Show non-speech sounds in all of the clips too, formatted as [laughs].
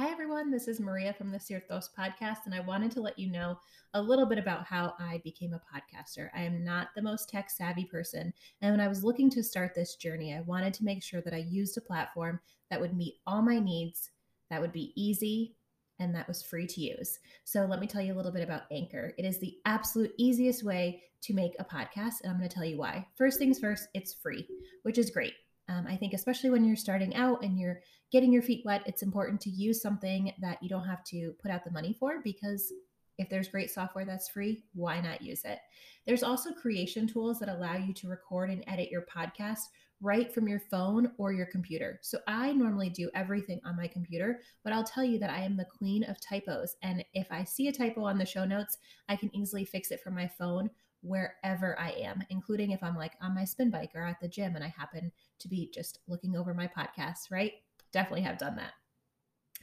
Hi, everyone. This is Maria from the Sirtos podcast, and I wanted to let you know a little bit about how I became a podcaster. I am not the most tech savvy person, and when I was looking to start this journey, I wanted to make sure that I used a platform that would meet all my needs, that would be easy, and that was free to use. So, let me tell you a little bit about Anchor. It is the absolute easiest way to make a podcast, and I'm going to tell you why. First things first, it's free, which is great. Um, I think, especially when you're starting out and you're getting your feet wet, it's important to use something that you don't have to put out the money for because if there's great software that's free, why not use it? There's also creation tools that allow you to record and edit your podcast right from your phone or your computer. So I normally do everything on my computer, but I'll tell you that I am the queen of typos. And if I see a typo on the show notes, I can easily fix it from my phone wherever I am, including if I'm like on my spin bike or at the gym and I happen to be just looking over my podcast, right? Definitely have done that.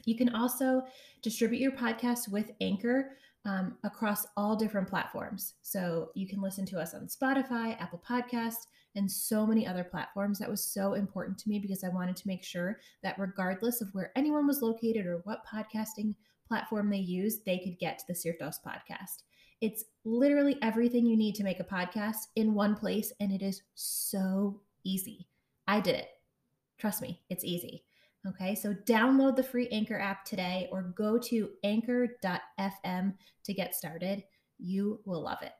You can also distribute your podcast with Anchor um, across all different platforms. So you can listen to us on Spotify, Apple Podcast, and so many other platforms. That was so important to me because I wanted to make sure that regardless of where anyone was located or what podcasting platform they use, they could get to the Sirtos podcast. It's literally everything you need to make a podcast in one place, and it is so easy. I did it. Trust me, it's easy. Okay, so download the free Anchor app today or go to anchor.fm to get started. You will love it.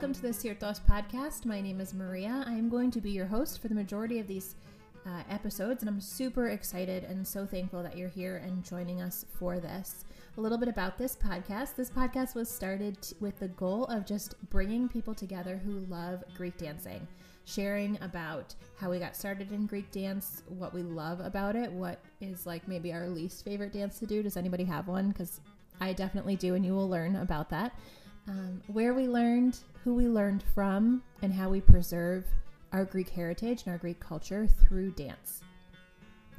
Welcome to the Sirtos podcast. My name is Maria. I am going to be your host for the majority of these uh, episodes, and I'm super excited and so thankful that you're here and joining us for this. A little bit about this podcast. This podcast was started with the goal of just bringing people together who love Greek dancing, sharing about how we got started in Greek dance, what we love about it, what is like maybe our least favorite dance to do. Does anybody have one? Because I definitely do, and you will learn about that um, where we learned, who we learned from, and how we preserve our Greek heritage and our Greek culture through dance.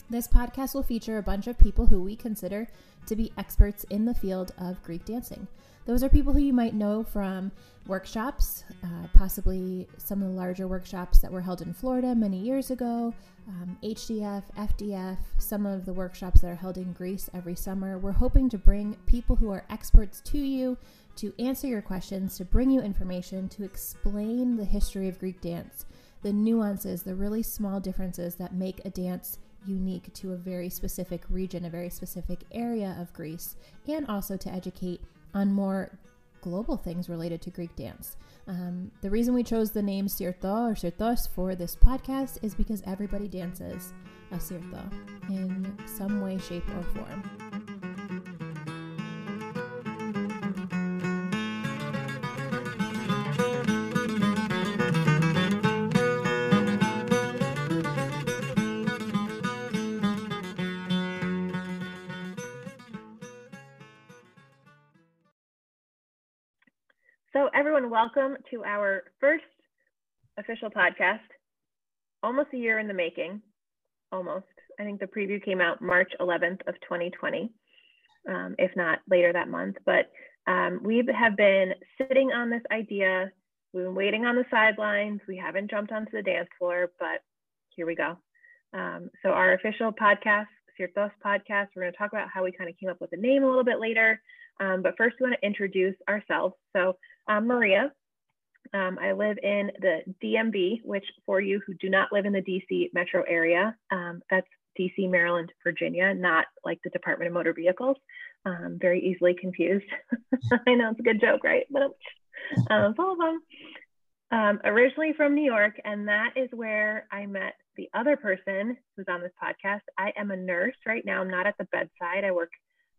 This podcast will feature a bunch of people who we consider to be experts in the field of Greek dancing. Those are people who you might know from workshops, uh, possibly some of the larger workshops that were held in Florida many years ago, um, HDF, FDF, some of the workshops that are held in Greece every summer. We're hoping to bring people who are experts to you to answer your questions, to bring you information, to explain the history of Greek dance, the nuances, the really small differences that make a dance unique to a very specific region, a very specific area of Greece, and also to educate on more global things related to Greek dance. Um, the reason we chose the name Sirto or Sirtos for this podcast is because everybody dances a Sirto in some way, shape, or form. Everyone, welcome to our first official podcast. Almost a year in the making, almost. I think the preview came out March 11th of 2020, um, if not later that month. But um, we have been sitting on this idea. We've been waiting on the sidelines. We haven't jumped onto the dance floor, but here we go. Um, so, our official podcast, Sirtos Podcast, we're going to talk about how we kind of came up with the name a little bit later. Um, but first, we want to introduce ourselves. So, I'm Maria. Um, I live in the DMV, which for you who do not live in the DC metro area, um, that's DC, Maryland, Virginia, not like the Department of Motor Vehicles. Um, very easily confused. [laughs] I know it's a good joke, right? But um, follow them. Um, originally from New York, and that is where I met the other person who's on this podcast. I am a nurse right now. I'm not at the bedside. I work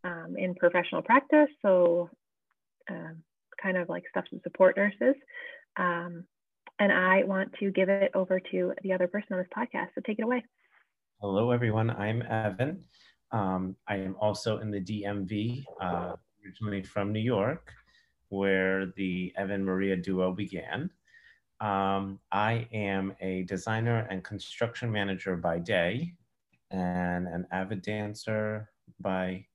um, in professional practice. So um, kind of like stuff to support nurses. Um, and I want to give it over to the other person on this podcast. So take it away. Hello, everyone. I'm Evan. Um, I am also in the DMV, uh, originally from New York, where the Evan Maria duo began. Um, I am a designer and construction manager by day and an avid dancer by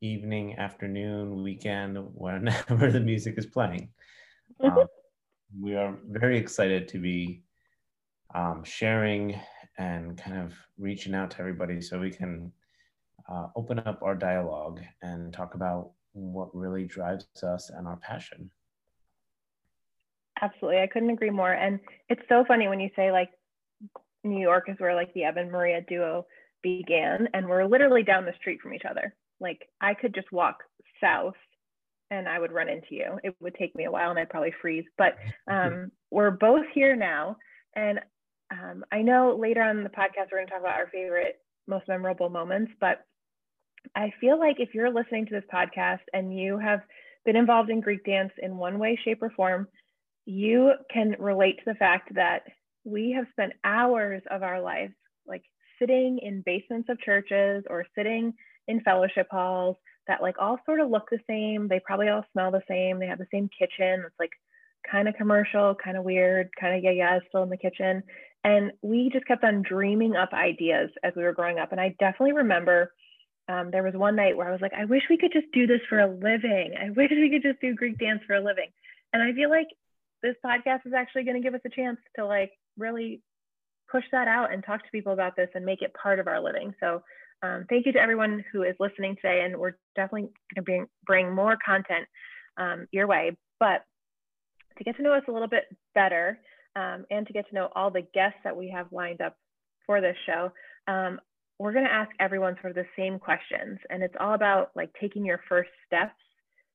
evening, afternoon, weekend, whenever [laughs] the music is playing. Um, we are very excited to be um, sharing and kind of reaching out to everybody so we can uh, open up our dialogue and talk about what really drives us and our passion. Absolutely. I couldn't agree more. And it's so funny when you say like New York is where like the Evan Maria duo began, and we're literally down the street from each other. Like I could just walk south and I would run into you. It would take me a while and I'd probably freeze. But [laughs] um, we're both here now. And um, I know later on in the podcast, we're going to talk about our favorite, most memorable moments. But I feel like if you're listening to this podcast and you have been involved in Greek dance in one way, shape, or form, you can relate to the fact that we have spent hours of our lives like sitting in basements of churches or sitting in fellowship halls that like all sort of look the same. They probably all smell the same. They have the same kitchen. It's like kind of commercial, kind of weird, kind of yeah, yeah, still in the kitchen. And we just kept on dreaming up ideas as we were growing up. And I definitely remember um, there was one night where I was like, I wish we could just do this for a living. I wish we could just do Greek dance for a living. And I feel like this podcast is actually going to give us a chance to like really push that out and talk to people about this and make it part of our living. So um, thank you to everyone who is listening today, and we're definitely going to bring, bring more content um, your way. But to get to know us a little bit better um, and to get to know all the guests that we have lined up for this show, um, we're going to ask everyone sort of the same questions. And it's all about like taking your first steps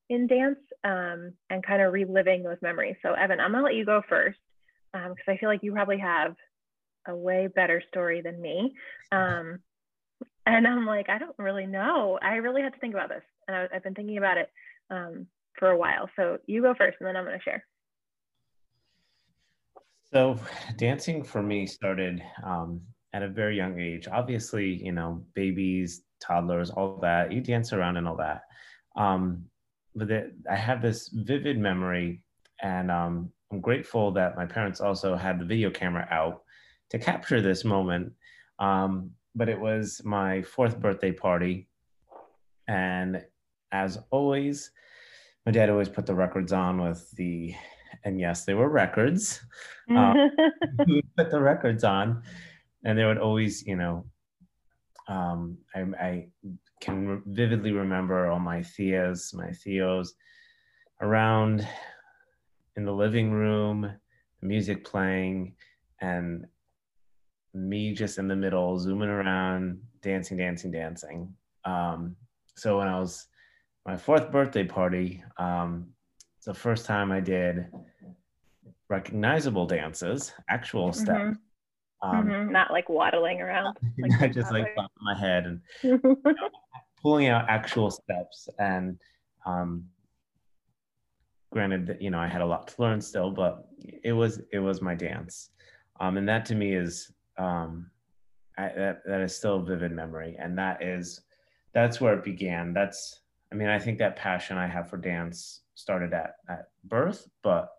in dance um, and kind of reliving those memories. So, Evan, I'm going to let you go first because um, I feel like you probably have a way better story than me. Um, and I'm like, I don't really know. I really had to think about this, and I, have been thinking about it um, for a while. So you go first, and then I'm going to share. So, dancing for me started um, at a very young age. Obviously, you know, babies, toddlers, all that. You dance around and all that. Um, but the, I have this vivid memory, and um, I'm grateful that my parents also had the video camera out to capture this moment. Um, but it was my fourth birthday party. And as always, my dad always put the records on with the, and yes, they were records. [laughs] Um, put the records on, and there would always, you know, um, I, I can vividly remember all my theas, my theos around in the living room, the music playing, and me just in the middle, zooming around, dancing, dancing, dancing. Um, so when I was my fourth birthday party, um, it's the first time I did recognizable dances, actual steps. Mm-hmm. Um, mm-hmm. Not like waddling around. [laughs] Like I just like my head and you [laughs] know, pulling out actual steps. And um, granted, that you know I had a lot to learn still, but it was it was my dance, um, and that to me is um, I, that that is still a vivid memory, and that is that's where it began. That's I mean, I think that passion I have for dance started at at birth, but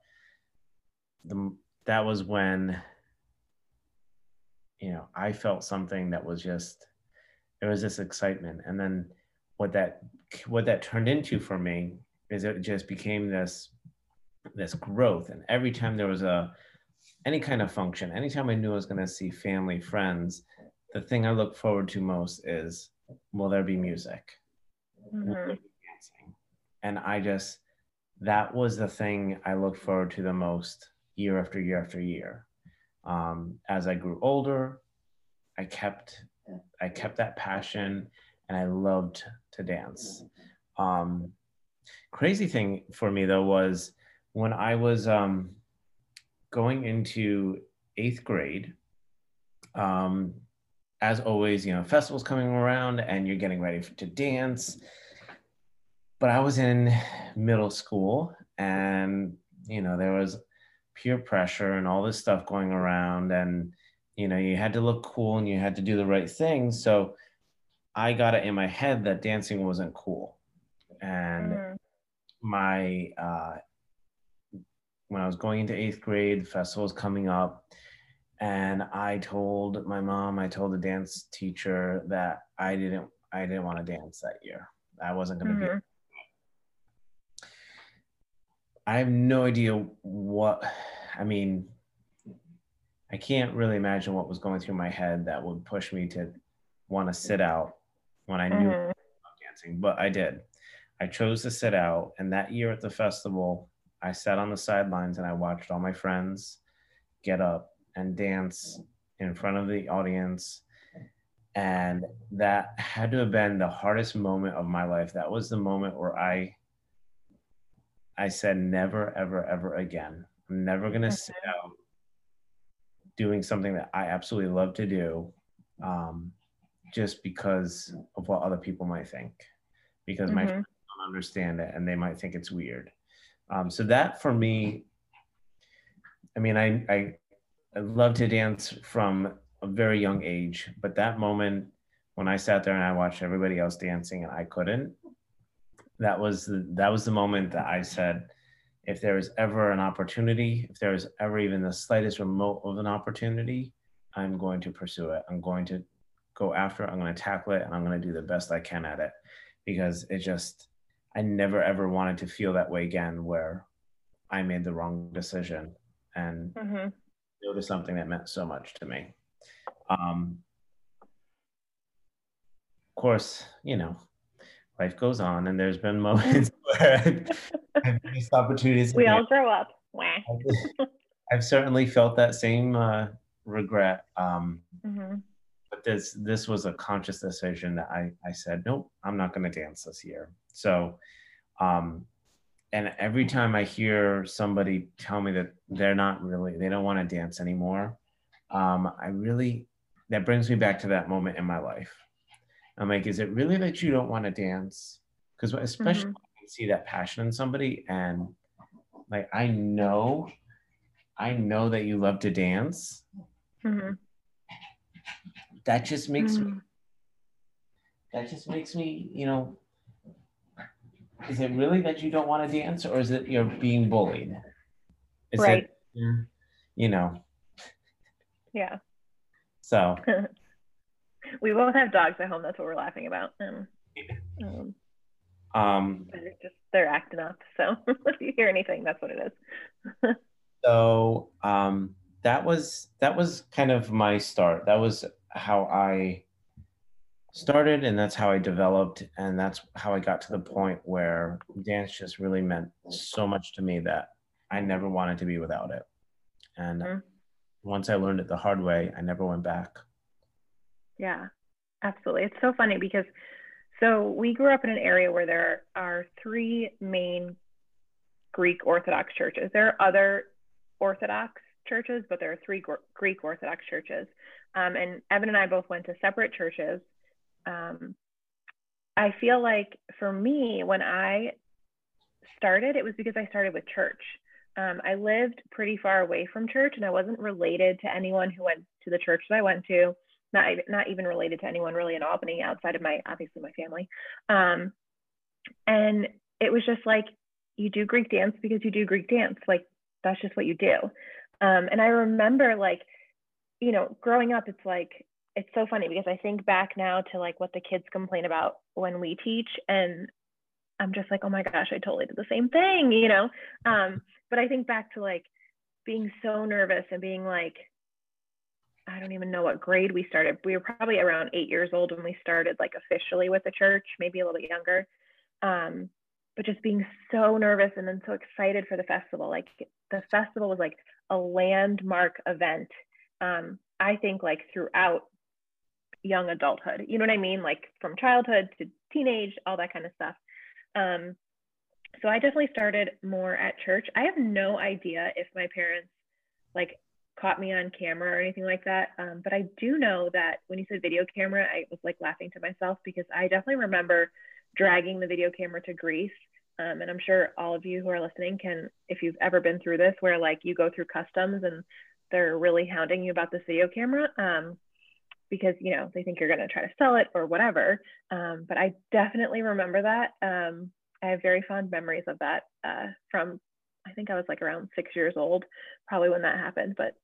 the that was when you know I felt something that was just there was this excitement, and then what that what that turned into for me is it just became this this growth, and every time there was a any kind of function, anytime I knew I was going to see family, friends, the thing I look forward to most is will there be music? Mm-hmm. And I just, that was the thing I looked forward to the most year after year after year. Um, as I grew older, I kept, I kept that passion and I loved to dance. Um, crazy thing for me though was when I was um, going into eighth grade, um, as always, you know, festivals coming around and you're getting ready for, to dance. but I was in middle school and, you know, there was peer pressure and all this stuff going around. And, you know, you had to look cool and you had to do the right thing. So I got it in my head that dancing wasn't cool. And mm-hmm. my, uh, when I was going into eighth grade, the festival was coming up and I told my mom, I told the dance teacher that I didn't I didn't want to dance that year. I wasn't going to mm-hmm. be. I have no idea what. I mean, I can't really imagine what was going through my head that would push me to want to sit out when I knew mm-hmm. about dancing, but I did. I chose to sit out, and that year at the festival, I sat on the sidelines and I watched all my friends get up and dance in front of the audience. And that had to have been the hardest moment of my life. That was the moment where i i said never ever ever again. I'm never going to sit out doing something that i absolutely love to do um, just because of what other people might think because mm-hmm. my friends don't understand it and they might think it's weird um, so that for me i mean i i I love to dance from a very young age, but that moment when I sat there and I watched everybody else dancing and I couldn't, that was the, that was the moment that I said, if there is ever an opportunity, if there is ever even the slightest remote of an opportunity, I'm going to pursue it. I'm going to go after it. I'm going to tackle it and I'm going to do the best I can at it because it just, I never ever wanted to feel that way again where I made the wrong decision. And mm-hmm go to something that meant so much to me. Um, of course, you know, life goes on, and there's been moments [laughs] where I've missed opportunities. We all grow up. [laughs] I've certainly felt that same uh, regret. Um, mm-hmm. But this this was a conscious decision that I I said, nope, I'm not going to dance this year. So um, and every time I hear somebody tell me that they're not really, they don't want to dance anymore, um, I really, that brings me back to that moment in my life. I'm like, is it really that you don't want to dance? Because especially mm-hmm. I see that passion in somebody, and like I know, I know that you love to dance. Mm-hmm. That just makes mm-hmm. me. That just makes me, you know, is it really that you don't want to dance or is it you're being bullied? Is right. It, you know. Yeah. So. [laughs] we both have dogs at home. That's what we're laughing about. Um, um, um they're just they're acting up. So [laughs] if you hear anything, that's what it is. [laughs] so um, that was that was kind of my start. That was how I started and that's how I developed and that's how I got to the point where dance just really meant so much to me that I never wanted to be without it. And mm-hmm. once I learned it the hard way, I never went back. Yeah, absolutely. It's so funny because so we grew up in an area where there are three main Greek Orthodox churches. There are other Orthodox churches, but there are three Greek Orthodox churches. Um, and Evan and I both went to separate churches um, I feel like for me, when I started, it was because I started with church. Um, I lived pretty far away from church and I wasn't related to anyone who went to the church that I went to, not, not even related to anyone really in Albany outside of my, obviously my family. Um, and it was just like, you do Greek dance because you do Greek dance. Like, that's just what you do. Um, and I remember like, you know, growing up, it's like it's so funny because I think back now to like what the kids complain about when we teach and I'm just like, oh my gosh, I totally did the same thing, you know? Um, but I think back to like being so nervous and being like, I don't even know what grade we started. We were probably around eight years old when we started like officially with the church, maybe a little bit younger. Um, but just being so nervous and then so excited for the festival. Like the festival was like a landmark event. Um, I think like throughout young adulthood. You know what I mean? Like from childhood to teenage, all that kind of stuff. Um, so I definitely started more at church. I have no idea if my parents like caught me on camera or anything like that. Um, but I do know that when you said video camera, I was like laughing to myself because I definitely remember dragging the video camera to Greece. Um, and I'm sure all of you who are listening can, if you've ever been through this, where like you go through customs and they're really hounding you about this video camera um, because you know they think you're going to try to sell it or whatever. Um, but I definitely remember that. Um, I have very fond memories of that uh, from I think I was like around six years old, probably when that happened. But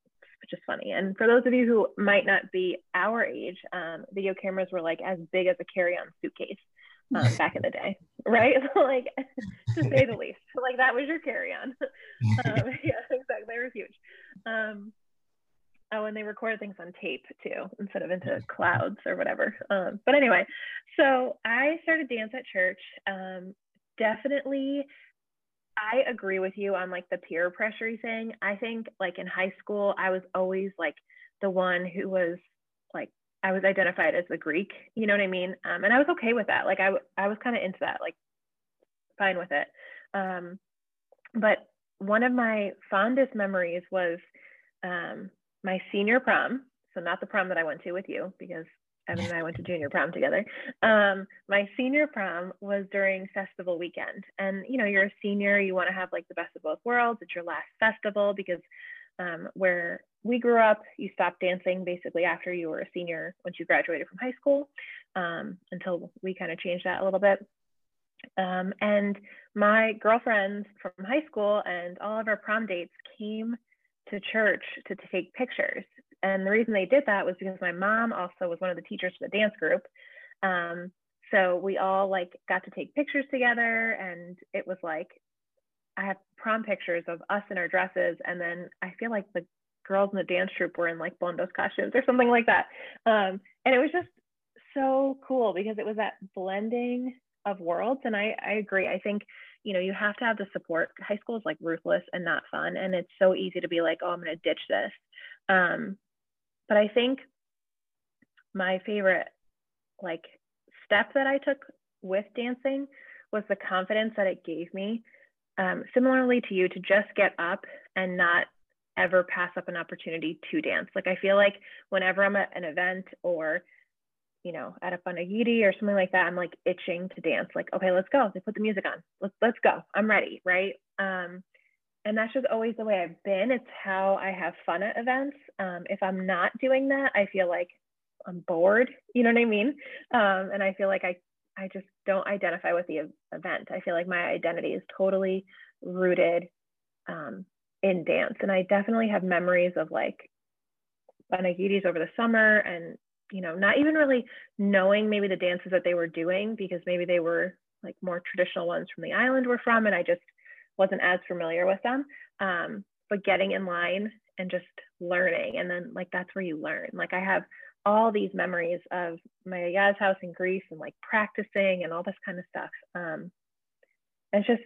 it's is funny. And for those of you who might not be our age, um, video cameras were like as big as a carry-on suitcase um, [laughs] back in the day, right? [laughs] like to say the least. Like that was your carry-on. [laughs] um, yeah, exactly. They were huge. Um, oh, and they recorded things on tape too, instead of into clouds or whatever. Um, but anyway, so I started dance at church. Um, definitely I agree with you on like the peer pressure thing. I think like in high school, I was always like the one who was like I was identified as the Greek, you know what I mean? Um, and I was okay with that. Like I, I was kind of into that, like fine with it. Um, but one of my fondest memories was um, my senior prom. So not the prom that I went to with you because Evan and I went to junior prom together. Um, my senior prom was during festival weekend. And, you know, you're a senior, you want to have like the best of both worlds. It's your last festival because um, where we grew up, you stopped dancing basically after you were a senior once you graduated from high school um, until we kind of changed that a little bit. Um, and my girlfriends from high school and all of our prom dates came to church to, to take pictures. And the reason they did that was because my mom also was one of the teachers for the dance group. Um, so we all like got to take pictures together and it was like I have prom pictures of us in our dresses and then I feel like the girls in the dance troupe were in like blondos costumes or something like that. Um, and it was just so cool because it was that blending of worlds. And I, I agree. I think, you know, you have to have the support. High school is like ruthless and not fun. And it's so easy to be like, oh, I'm going to ditch this. Um, but I think my favorite like step that I took with dancing was the confidence that it gave me. Um, similarly to you, to just get up and not ever pass up an opportunity to dance. Like I feel like whenever I'm at an event or you know at a panagiri or something like that, I'm like itching to dance. Like okay, let's go. They put the music on. Let's let's go. I'm ready, right? Um, and that's just always the way I've been. It's how I have fun at events. Um, if I'm not doing that, I feel like I'm bored. You know what I mean? Um, and I feel like I I just don't identify with the event. I feel like my identity is totally rooted um, in dance, and I definitely have memories of like panagiris over the summer, and you know, not even really knowing maybe the dances that they were doing because maybe they were like more traditional ones from the island we're from, and I just wasn't as familiar with them. Um, but getting in line and just learning, and then like that's where you learn. Like I have all these memories of my yayá's house in Greece and like practicing and all this kind of stuff. Um, it's just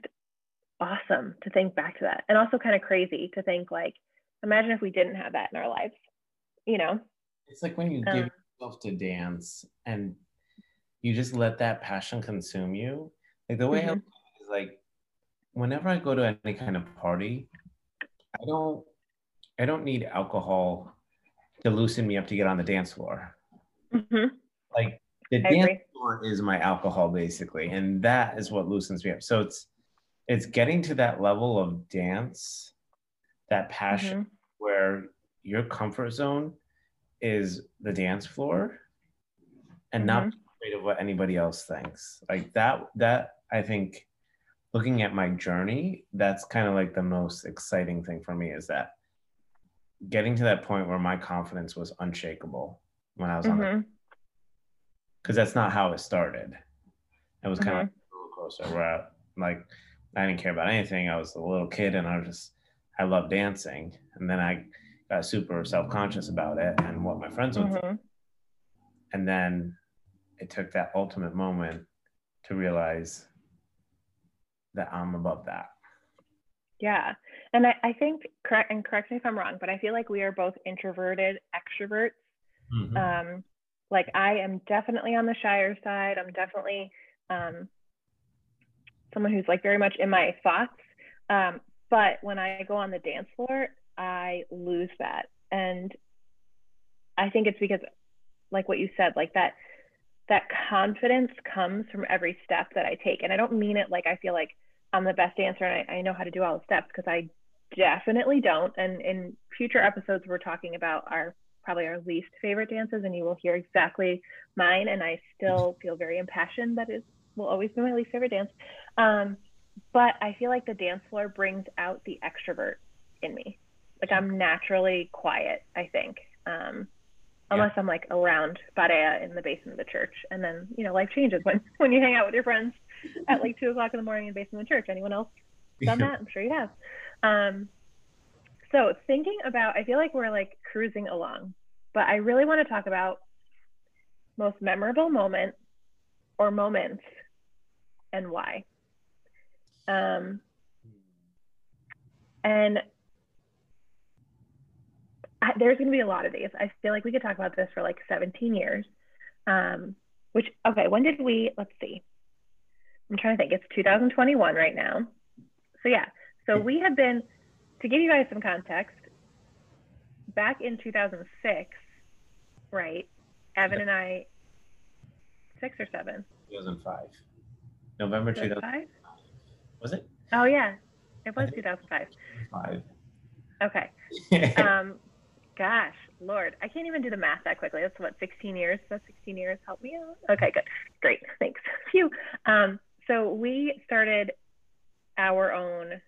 awesome to think back to that, and also kind of crazy to think like, imagine if we didn't have that in our lives, you know? It's like when you um, give yourself to dance and you just let that passion consume you. Like the way mm-hmm. I is like whenever I go to any kind of party, I don't I don't need alcohol to loosen me up to get on the dance floor. Mm-hmm. Like the I dance agree. floor is my alcohol basically, and that is what loosens me up. So it's it's getting to that level of dance, that passion mm-hmm. where your comfort zone is the dance floor and mm-hmm. not afraid of what anybody else thinks. Like that that I think looking at my journey, that's kind of like the most exciting thing for me is that getting to that point where my confidence was unshakable when I was mm-hmm. on the because that's not how it started. It was kind mm-hmm. of like a roller coaster where I, like I didn't care about anything. I was a little kid and I was just I love dancing. And then I got super self-conscious about it and what my friends would mm-hmm. think. And then it took that ultimate moment to realize that I'm above that. Yeah. And I, I think correct and correct me if I'm wrong, but I feel like we are both introverted extroverts. Mm-hmm. Um, like I am definitely on the shyer side. I'm definitely um, someone who's like very much in my thoughts. Um, but when I go on the dance floor, I lose that. And I think it's because like what you said, like that that confidence comes from every step that I take. And I don't mean it like I feel like I'm the best dancer and I, I know how to do all the steps because I definitely don't. And in future episodes, we're talking about our probably our least favorite dances, and you will hear exactly mine. And I still feel very impassioned that is will always be my least favorite dance. Um, but I feel like the dance floor brings out the extrovert in me. Like I'm naturally quiet, I think. Um, unless yeah. I'm like around Barea in the basement of the church. And then, you know, life changes when, when you hang out with your friends at like two o'clock in the morning in the basement of the church. Anyone else [laughs] done that? I'm sure you have. Um, so thinking about, I feel like we're like cruising along, but I really want to talk about most memorable moment or moments and why. Um, and I, there's going to be a lot of these. I feel like we could talk about this for like 17 years. Um, which, okay, when did we, let's see. I'm trying to think. It's 2021 right now. So, yeah. So, we have been, to give you guys some context, back in 2006, right? Evan and I, six or seven? 2005. November 2005. Was it? Oh, yeah. It was 2005. Five. Okay. [laughs] um, gosh, Lord, I can't even do the math that quickly. That's what, 16 years? That's 16 years. Help me out. Okay, good. Great. Thanks. [laughs] Phew. Um, so we started our own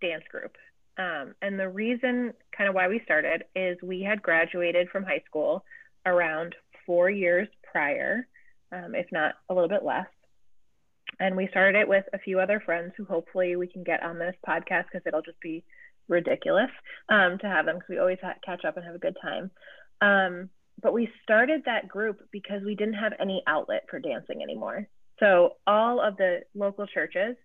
dance group. Um, and the reason kind of why we started is we had graduated from high school around four years prior, um, if not a little bit less. And we started it with a few other friends who hopefully we can get on this podcast because it'll just be ridiculous um, to have them because we always catch up and have a good time. Um, but we started that group because we didn't have any outlet for dancing anymore. So all of the local churches,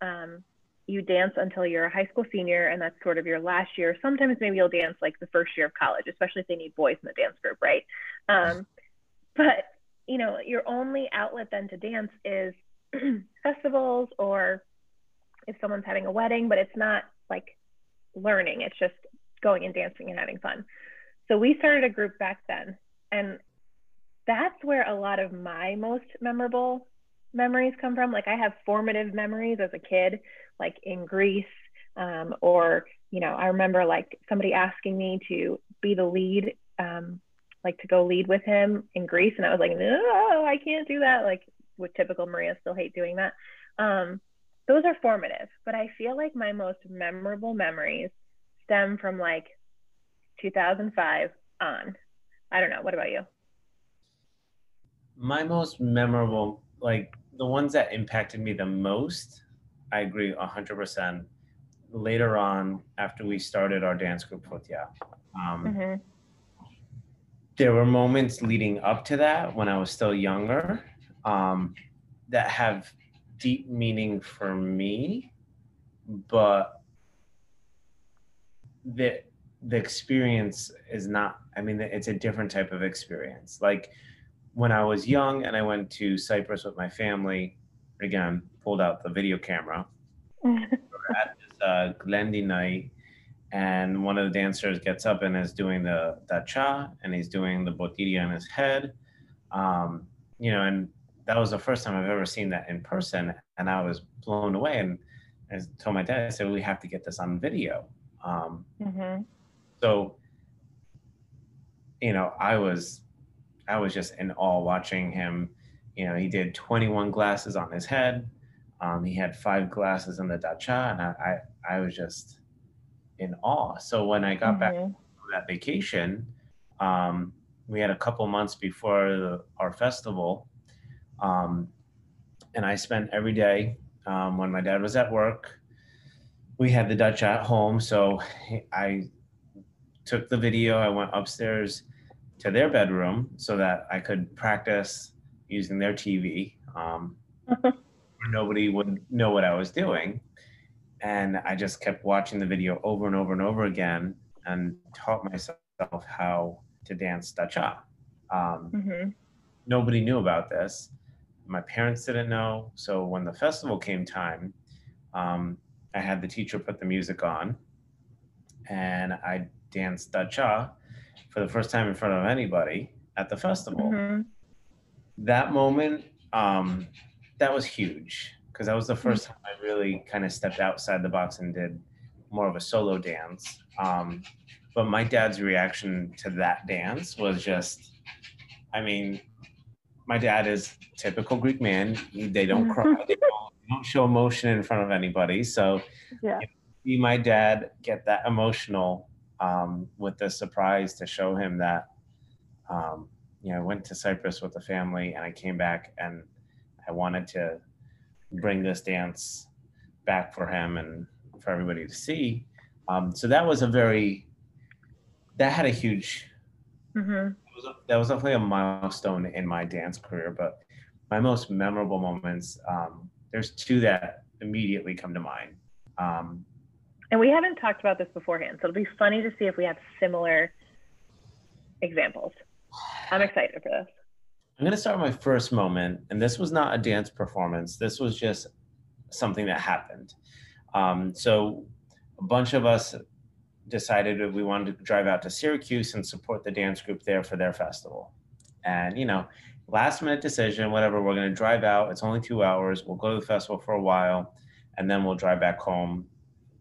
um, you dance until you're a high school senior, and that's sort of your last year. Sometimes maybe you'll dance like the first year of college, especially if they need boys in the dance group, right? Um, but you know, your only outlet then to dance is [clears throat] festivals or if someone's having a wedding, but it's not like learning. It's just going and dancing and having fun. So we started a group back then. And that's where a lot of my most memorable memories come from. Like I have formative memories as a kid, like in Greece, um, or, you know, I remember like somebody asking me to be the lead, um, like to go lead with him in Greece, And I was like, no, I can't do that. Like with typical Maria, still hate doing that. Um, those are formative, but I feel like my most memorable memories stem from like 2005 on. I don't know. What about you? My most memorable, like the ones that impacted me the most, I agree 100%. Later on, after we started our dance group with um, mm-hmm. there were moments leading up to that when I was still younger um, that have deep meaning for me, but the the experience is not i mean it's a different type of experience like when i was young and i went to cyprus with my family again pulled out the video camera [laughs] at this uh, glendi night and one of the dancers gets up and is doing the the cha and he's doing the botilla on his head um, you know and that was the first time I've ever seen that in person, and I was blown away. And I told my dad, I said, "We have to get this on video." Um, mm-hmm. So, you know, I was, I was just in awe watching him. You know, he did 21 glasses on his head. Um, he had five glasses in the dacha, and I, I, I was just in awe. So when I got mm-hmm. back from that vacation, um, we had a couple months before the, our festival um, and I spent every day um, when my dad was at work. We had the Dutch at home, so I took the video. I went upstairs to their bedroom so that I could practice using their TV. Um, [laughs] nobody would know what I was doing. And I just kept watching the video over and over and over again and taught myself how to dance dacha. Um, mm-hmm. Nobody knew about this my parents didn't know. So when the festival came time, um, I had the teacher put the music on, and I danced dacha for the first time in front of anybody at the festival. Mm-hmm. that moment, um, that was huge because that was the first time I really kind of stepped outside the box and did more of a solo dance. Um, but my dad's reaction to that dance was just, I mean, my dad is typical Greek man. They don't cry. They don't, they don't show emotion in front of anybody. So, Yeah. you see my dad get that emotional um, with the surprise to show him that, um, you know, I went to Cyprus with the family and I came back and I wanted to bring this dance back for him and for everybody to see. Um, so that was a very, that had a huge hmm that was, a, that was definitely a milestone in my dance career. But my most memorable moments, um, there's two that immediately come to mind. And we haven't talked about this beforehand, so it'll be funny to see if we have similar examples. I'm excited for this. I'm going to start my first moment, and this was not a dance performance. This was just something that happened. Um, so, a bunch of us decided that we wanted to drive out to Syracuse and support the dance group there for their festival. And, you know, last minute decision, whatever, we're going to drive out. It's only two hours. We'll go to the festival for a while, and then we'll drive back home.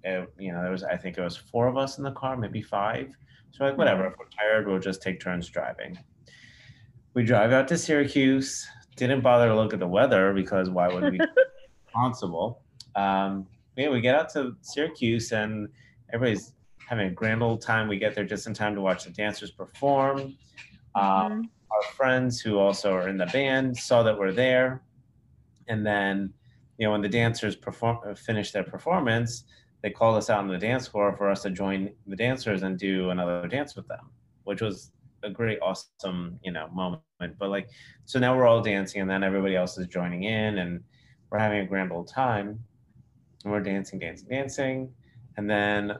It- you know, there was, I think it was four of us in the car, maybe five. So, like, whatever, if we're tired, we'll just take turns driving we drive out to Syracuse. Didn't bother to look at the weather because why would we be [laughs] responsible? Um, yeah, we get out to Syracuse and everybody's having a grand old time. We get there just in time to watch the dancers perform. Um, Mhm. our friends who also are in the band saw that we're there, and then you know when the dancers perform uh, finish their performance, they called us out on the dance floor for us to join the dancers and do another dance with them, which was a great awesome you know moment. But like so now we're all dancing and then everybody else is joining in and we're having a grand old time. And we're dancing dancing dancing. And then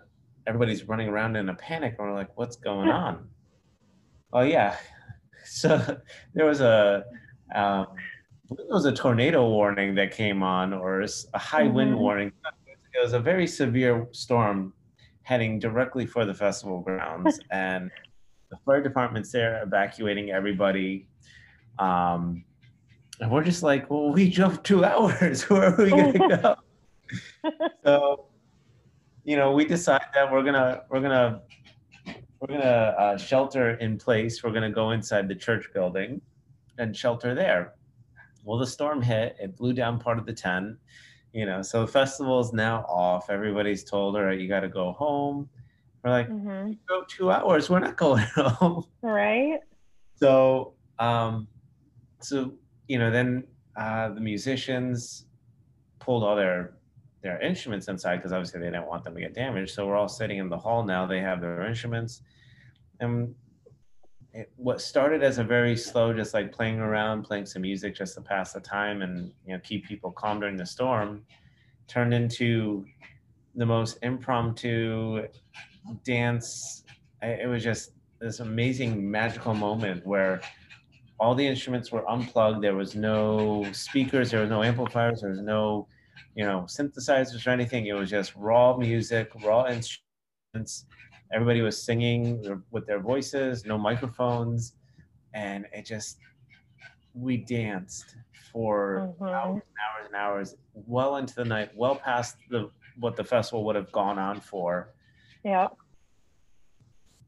everybody's running around in a panic and we're like what's going on? Oh yeah. [laughs] So there was a um, there was a tornado warning that came on or a high wind Mhm. warning it was a very severe storm heading directly for the festival grounds [laughs] and the fire department's there evacuating everybody. Um, and we're just like well we jumped two [laughs] hours. Where are we going to go? [laughs] So you know we decide that we're gonna we're gonna we're gonna uh, shelter in place. We're gonna go inside the church building and shelter there. Well the storm hit. It blew down part of the tent you know so the festival is now off. Everybody's told all right you got to go home. We're like Mhm. go two hours. We're not going [laughs] home. Right? so um so you know then uh the musicians pulled all their their instruments inside because obviously they didn't want them to get damaged. So we're all sitting in the hall now. They have their instruments. And it, what started as a very slow just like playing around playing some music just to pass the time and you know keep people calm during the storm turned into the most impromptu dance. It was just this amazing magical moment where all the instruments were unplugged. There was no speakers there was no amplifiers there was no you know synthesizers or anything. It was just raw music raw instruments everybody was singing with their voices no microphones and it just we danced for Mhm. hours and hours and hours well into the night well past the what the festival would have gone on for Yeah.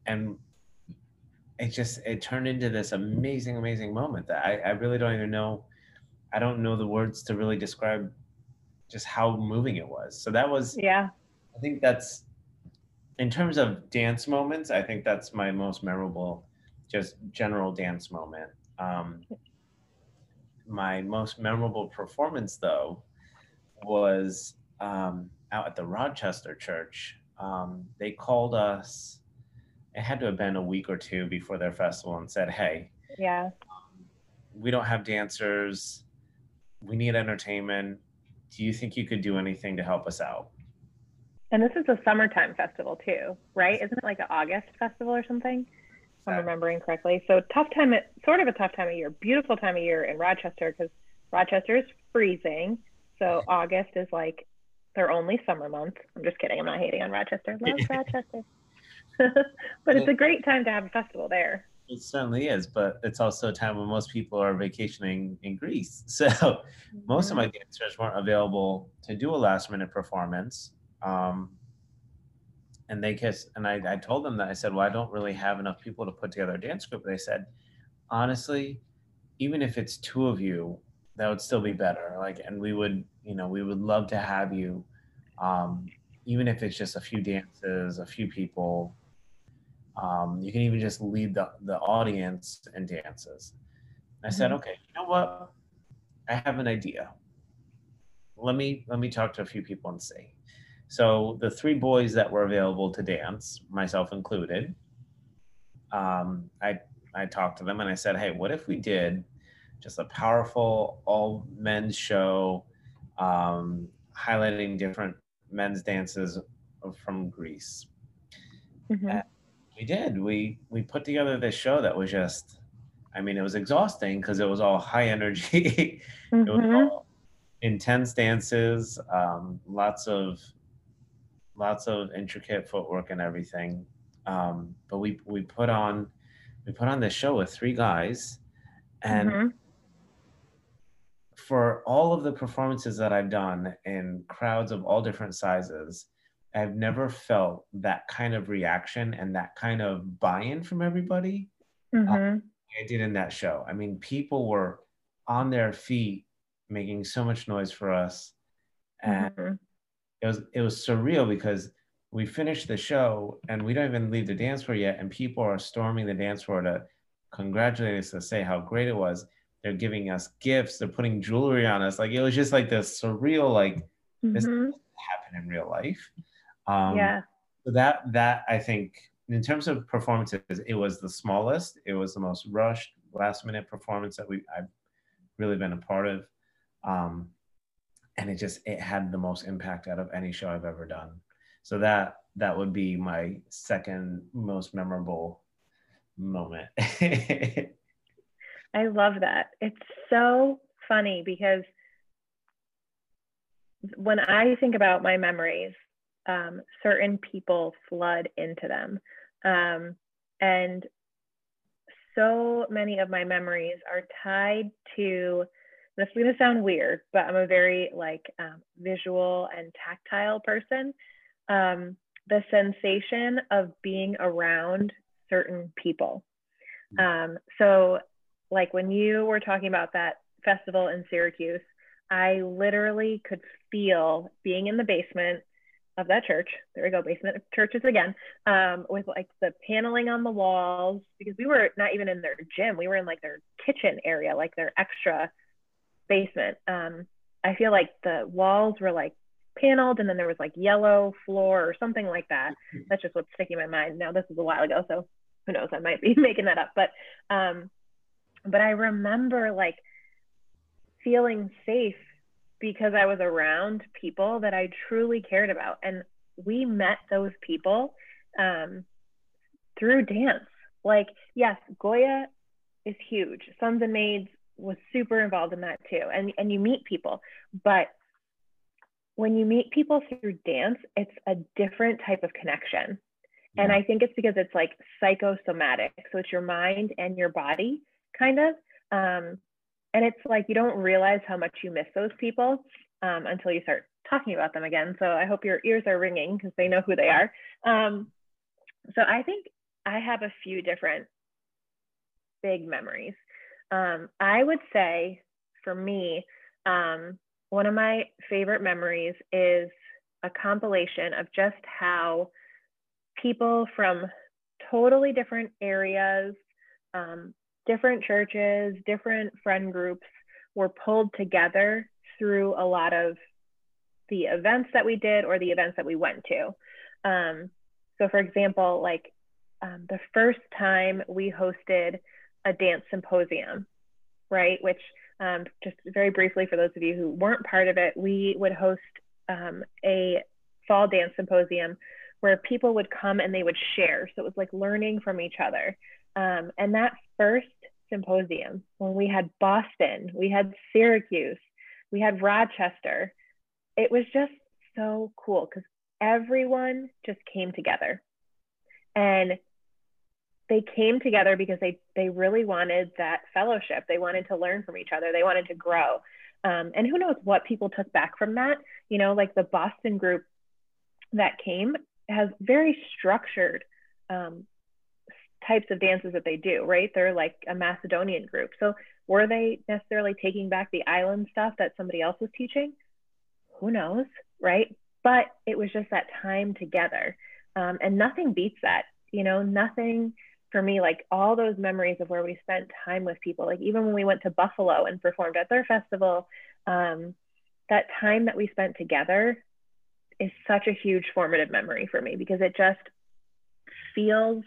and it just it turned into this amazing amazing moment that I, I really don't even know i don't know the words to really describe just how moving it was so that was Yeah. i think that's in terms of dance moments i think that's my most memorable just general dance moment. Um, my most memorable performance though was um, out at the rochester church. Um, they called us it had to have been a week or two before their festival and said hey Yeah. we don't have dancers. We need entertainment. Do you think you could do anything to help us out And this is a summertime festival too, right? Isn't it like an August festival or something? If I'm remembering correctly. So tough time, at, sort of a tough time of year, beautiful time of year in Rochester because Rochester is freezing. So August is like their only summer month. I'm just kidding. I'm not hating on Rochester. [laughs] Love Rochester. [laughs] but it's a great time to have a festival there. It certainly is, but it's also a time when most people are vacationing in Greece. [laughs] So mm-hmm. most of my dancers weren't available to do a last minute performance. Um, and they kissed, and I, I told them that I said, well, I don't really have enough people to put together a dance group. They said, honestly, even if it's two of you, that would still be better. Like, and we would, you know, we would love to have you, um, even if it's just a few dances, a few people. Um, you can even just lead the, the audience in dances. And I said, mm-hmm. okay, you know what? I have an idea. Let me let me talk to a few people and see. So the three boys that were available to dance, myself included, um, I I talked to them and I said, hey, what if we did just a powerful all men's show um, highlighting different men's dances from Greece. Mm-hmm. we did. We we put together this show that was just, I mean, it was exhausting because it was all high energy. mm-hmm. [laughs] it was mm-hmm. all intense dances, um, lots of lots of intricate footwork and everything. Um, but we we put on we put on this show with three guys, and mm-hmm for all of the performances that I've done in crowds of all different sizes, I've never felt that kind of reaction and that kind of buy-in from everybody. Mm-hmm. I did in that show. I mean, people were on their feet making so much noise for us, and mm-hmm. It was it was surreal because we finished the show and we don't even leave the dance floor yet, and people are storming the dance floor to congratulate us to say how great it was. They're giving us gifts. They're putting jewelry on us. Like it was just like this surreal like mm-hmm. this happen in real life. Um yeah. so that that i think in terms of performances it was the smallest. It was the most rushed last minute performance that we i've really been a part of. Um and it just it had the most impact out of any show i've ever done so that that would be my second most memorable moment [laughs] I love that. It's so funny because when I think about my memories, um, certain people flood into them. Um, and so many of my memories are tied to this is going to sound weird, but I'm a very like um, visual and tactile person. Um, the sensation of being around certain people. Mm. Um, so like when you were talking about that festival in Syracuse, I literally could feel being in the basement of that church. There we go, basement of churches again, um, with like the paneling on the walls because we were not even in their gym. We were in like their kitchen area, like their extra basement. Um, I feel like the walls were like paneled and then there was like yellow floor or something like that. That's just what's sticking in my mind. Now this is a while ago, so who knows? I might be [laughs] making that up, but um, but I remember like feeling safe because I was around people that I truly cared about. And we met those people um, through dance. Like, yes, Goya is huge. Sons and Maids was super involved in that too. And, and you meet people. But when you meet people through dance, it's a different type of connection. Yeah. And I think it's because it's like psychosomatic. So it's your mind and your body kind of. Um, and it's like you don't realize how much you miss those people um, until you start talking about them again. So I hope your ears are ringing because they know who they are. Um, so I think I have a few different big memories. Um, I would say for me, um, one of my favorite memories is a compilation of just how people from totally different areas, um, different churches, different friend groups were pulled together through a lot of the events that we did or the events that we went to. Um, so, for example, like um, the first time we hosted a dance symposium, right? Which, um, just very briefly, for those of you who weren't part of it, we would host um, a fall dance symposium where people would come and they would share. So it was like learning from each other. Um, and that first symposium, when we had Boston, we had Syracuse, we had Rochester, it was just so cool because everyone just came together. And they came together because they they really wanted that fellowship. They wanted to learn from each other. They wanted to grow. Um, and who knows what people took back from that? You know, like the Boston group that came has very structured um, types of dances that they do, right? They're like a Macedonian group. So were they necessarily taking back the island stuff that somebody else was teaching? Who knows, right? But it was just that time together. Um, and nothing beats that, you know, nothing for me, like all those memories of where we spent time with people, like even when we went to Buffalo and performed at their festival, um, that time that we spent together is such a huge formative memory for me because it just feels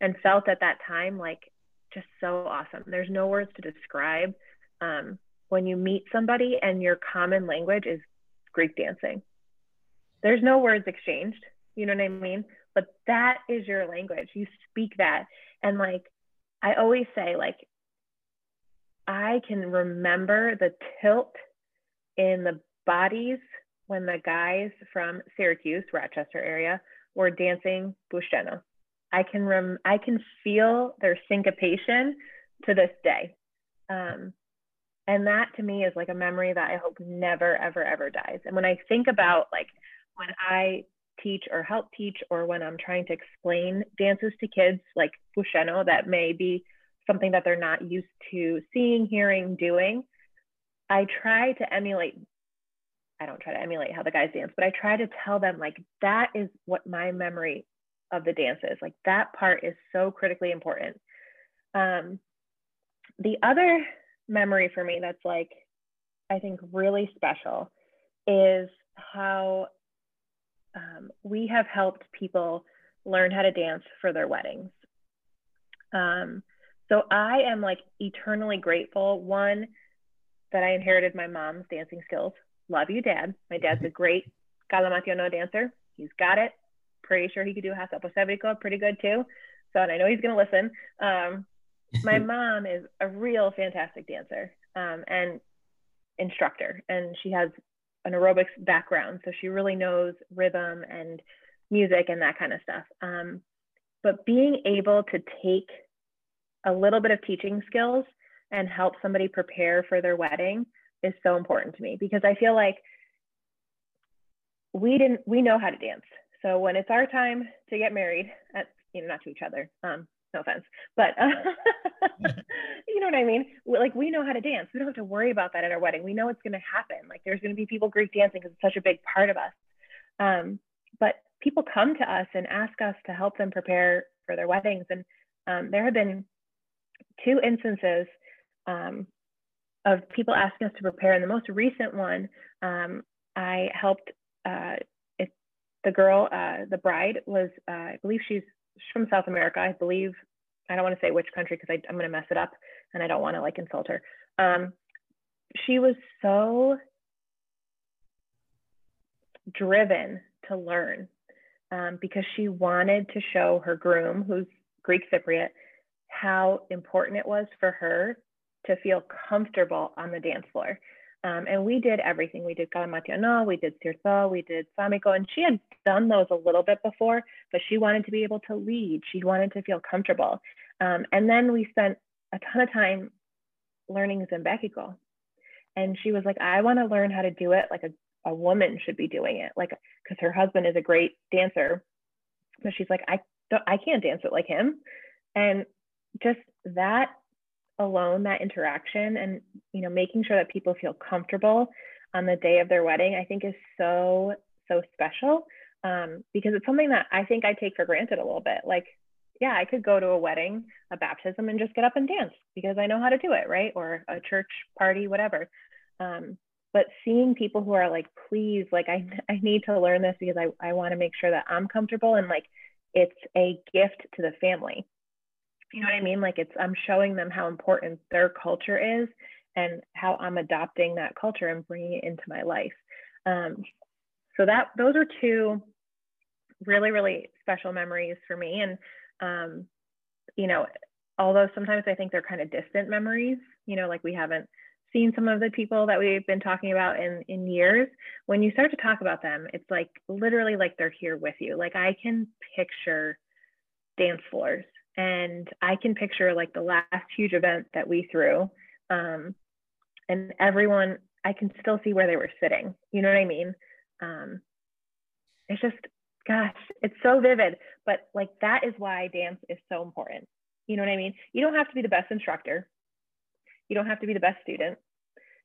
and felt at that time like just so awesome. There's no words to describe um, when you meet somebody and your common language is Greek dancing. There's no words exchanged. You know what I mean? But that is your language. You speak that. And like, I always say, like, I can remember the tilt in the bodies when the guys from Syracuse, Rochester area, were dancing Poustseno. I can rem- I can feel their syncopation to this day. Um, and that to me is like a memory that I hope never, ever, ever dies. And when I think about like when I teach or help teach, or when I'm trying to explain dances to kids like Poustseno that may be something that they're not used to seeing, hearing, doing, I try to emulate I don't try to emulate how the guys dance, but I try to tell them like that is what my memory of the dance is. Like that part is so critically important. Um, the other memory for me that's like I think really special is how um, we have helped people learn how to dance for their weddings. Um, so I am like eternally grateful. One, that I inherited my mom's dancing skills love you, Dad. My dad's a great Kalamatiano dancer. He's got it. Pretty sure he could do Hasaposerviko pretty good too. So, and I know he's going to listen. Um, my [laughs] mom is a real fantastic dancer um, and instructor, and she has an aerobics background. So she really knows rhythm and music and that kind of stuff. Um, but being able to take a little bit of teaching skills and help somebody prepare for their wedding is so important to me because I feel like we didn't we know how to dance. So when it's our time to get married, at, you know, not to each other, um, no offense, but uh, [laughs] [laughs] you know what I mean. Like we know how to dance. We don't have to worry about that at our wedding. We know it's going to happen. Like there's going to be people Greek dancing because it's such a big part of us. Um, but people come to us and ask us to help them prepare for their weddings, and um, there have been two instances um, of people asking us to prepare. And the most recent one, um, I helped uh, it, the girl, uh, the bride was, uh, I believe she's from South America. I believe, I don't want to say which country because I'm going to mess it up and I don't want to like insult her. Um, she was so driven to learn um, because she wanted to show her groom, who's Greek Cypriot, how important it was for her to feel comfortable on the dance floor. Um, and we did everything. We did Kalamatiano, we did Sirto, we did Tsamiko, and she had done those a little bit before, but she wanted to be able to lead. She wanted to feel comfortable. Um, and then we spent a ton of time learning Zembekiko. And she was like, I want to learn how to do it like a, a woman should be doing it, like, because her husband is a great dancer. But she's like, I don't, I can't dance it like him. And just that alone that interaction and you know making sure that people feel comfortable on the day of their wedding i think is so so special um, because it's something that i think i take for granted a little bit. Like yeah i could go to a wedding a baptism and just get up and dance because i know how to do it right? Or a church party whatever. Um, but seeing people who are like please like i, [laughs] I need to learn this because i, I want to make sure that i'm comfortable and like it's a gift to the family you know what I mean? Like it's I'm showing them how important their culture is and how I'm adopting that culture and bringing it into my life. Um, so that those are two really really special memories for me. And um, you know, although sometimes I think they're kind of distant memories, you know, like we haven't seen some of the people that we've been talking about in in years when you start to talk about them it's like literally like they're here with you like i can picture dance floors And I can picture like the last huge event that we threw. Um, and everyone, I can still see where they were sitting. You know what I mean? Um, it's just, gosh, it's so vivid. But like that is why dance is so important. You know what I mean? You don't have to be the best instructor. You don't have to be the best student.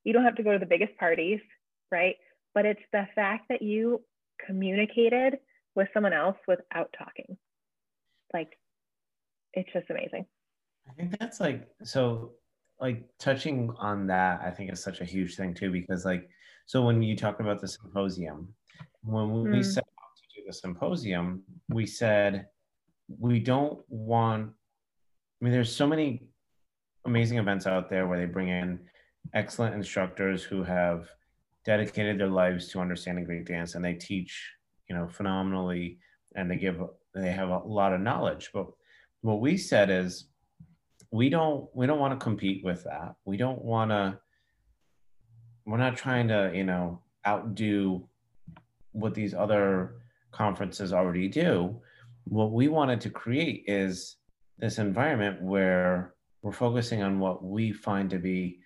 You don't have to go to the biggest parties, right? But it's the fact that you communicated with someone else without talking. Like, it's just amazing. I think that's like, so like touching on that, I think is such a huge thing too, because like, so when you talk about the symposium, when we mm. set out to do the symposium, we said we don't want, I mean, there's so many amazing events out there where they bring in excellent instructors who have dedicated their lives to understanding Greek dance and they teach, you know, phenomenally and they give they have a lot of knowledge. But what we said is we don't we don't want to compete with that. We don't want to we're not trying to, you know, outdo what these other conferences already do. What we wanted to create is this environment where we're focusing on what we find to be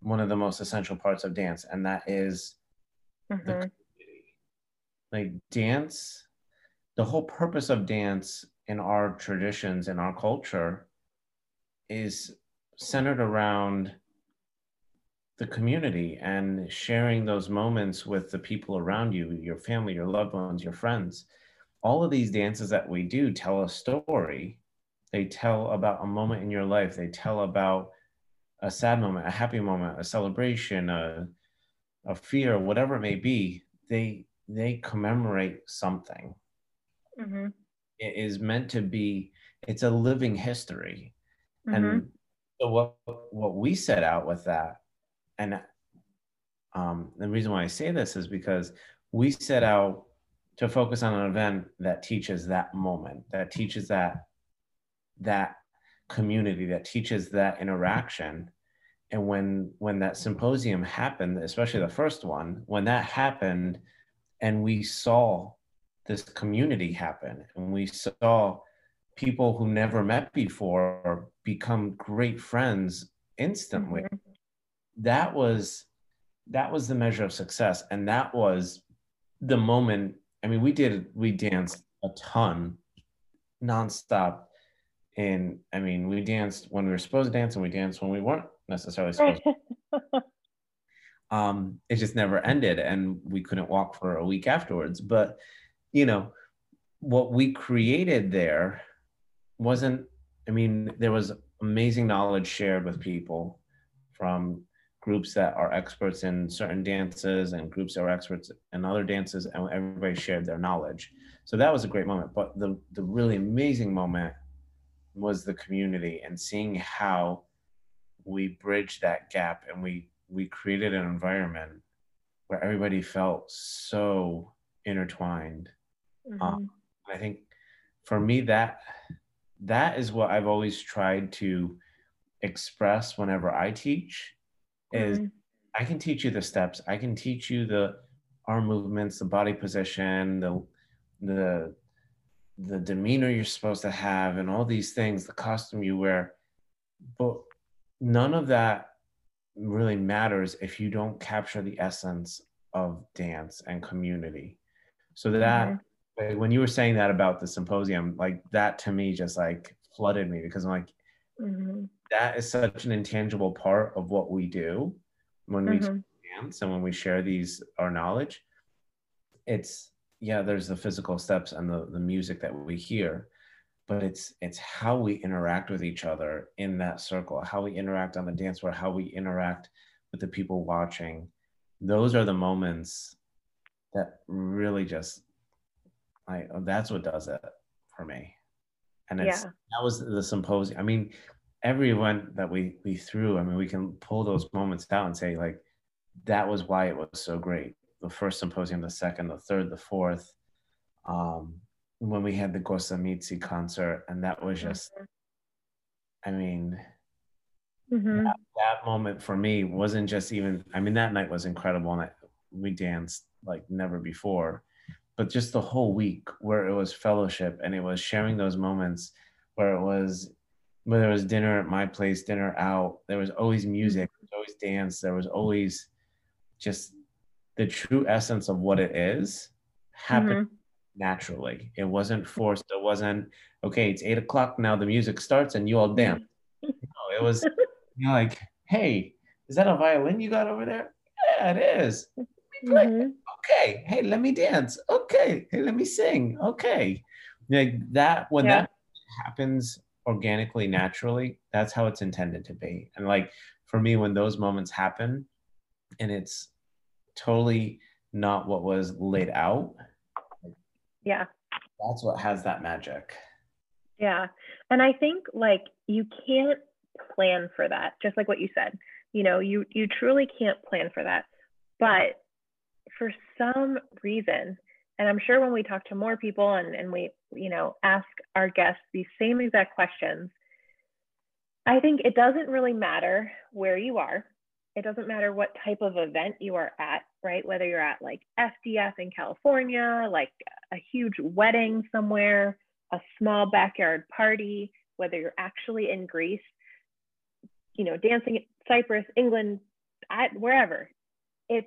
one of the most essential parts of dance, and that is mm-hmm. the community. Like dance, the whole purpose of dance in our traditions in our culture is centered around the community and sharing those moments with the people around you, your family, your loved ones, your friends. All of these dances that we do tell a story they tell about a moment in your life. They tell about a sad moment, a happy moment, a celebration, a, a fear, whatever it may be. They they commemorate something. Mm-hmm. It is meant to be. It's a living history, mm-hmm. and so what what we set out with that, and um, the reason why I say this is because we set out to focus on an event that teaches that moment, that teaches that that community that teaches that interaction and when when that symposium happened especially the first one when that happened and we saw this community happen and we saw people who never met before become great friends instantly mm-hmm. that was that was the measure of success and that was the moment i mean we did we danced a ton nonstop and I mean, we danced when we were supposed to dance, and we danced when we weren't necessarily [laughs] supposed. to. um, it just never ended, and we couldn't walk for a week afterwards. But you know, what we created there wasn't. I mean, there was amazing knowledge shared with people from groups that are experts in certain dances and groups that are experts in other dances, and everybody shared their knowledge. So that was a great moment. But the the really amazing moment was the community and seeing how we bridged that gap and we we created an environment where everybody felt so intertwined mm-hmm. um, i think for me that that is what i've always tried to express whenever i teach is mm-hmm. i can teach you the steps i can teach you the arm movements the body position the the the demeanor you're supposed to have and all these things, the costume you wear. But none of that really matters if you don't capture the essence of dance and community. So that mm-hmm. When you were saying that about the symposium, like that to me just like flooded me because I'm like, mm-hmm. that is such an intangible part of what we do when we mm-hmm. dance and when we share these our knowledge. It's yeah there's the physical steps and the, the music that we hear but it's it's how we interact with each other in that circle how we interact on the dance floor how we interact with the people watching those are the moments that really just i that's what does it for me and it's yeah. that was the symposium i mean every event that we we threw i mean we can pull those moments out and say like that was why it was so great the first symposium, the second, the third, the fourth, um, when we had the Gosamitsi concert, and that was just, I mean, mm-hmm. that, that, moment for me wasn't just even. I mean, that night was incredible, and I, we danced like never before. But just the whole week, where it was fellowship and it was sharing those moments where it was whether it was dinner at my place, dinner out, there was always music, there was always dance, there was always just the true essence of what it is happened mm-hmm. naturally. It wasn't forced. It wasn't okay. It's eight o'clock now. The music starts and you all dance. no, it was [laughs] you know, like, hey, is that a violin you got over there? Yeah, it is. Mm-hmm. Okay. Hey, let me dance. Okay. Hey, let me sing. Okay. Like that when yeah. that happens organically, naturally, that's how it's intended to be. And like for me, when those moments happen and it's totally not what was laid out. Yeah. That's what has that magic. Yeah. And I think like you can't plan for that, just like what you said. You know, you you truly can't plan for that. But for some reason, and I'm sure when we talk to more people and, and we, you know, ask our guests these same exact questions, I think it doesn't really matter where you are. It doesn't matter what type of event you are at, right? Whether you're at like FDF in California, like a huge wedding somewhere, a small backyard party, whether you're actually in Greece, you know, dancing Cyprus, England, at wherever. It's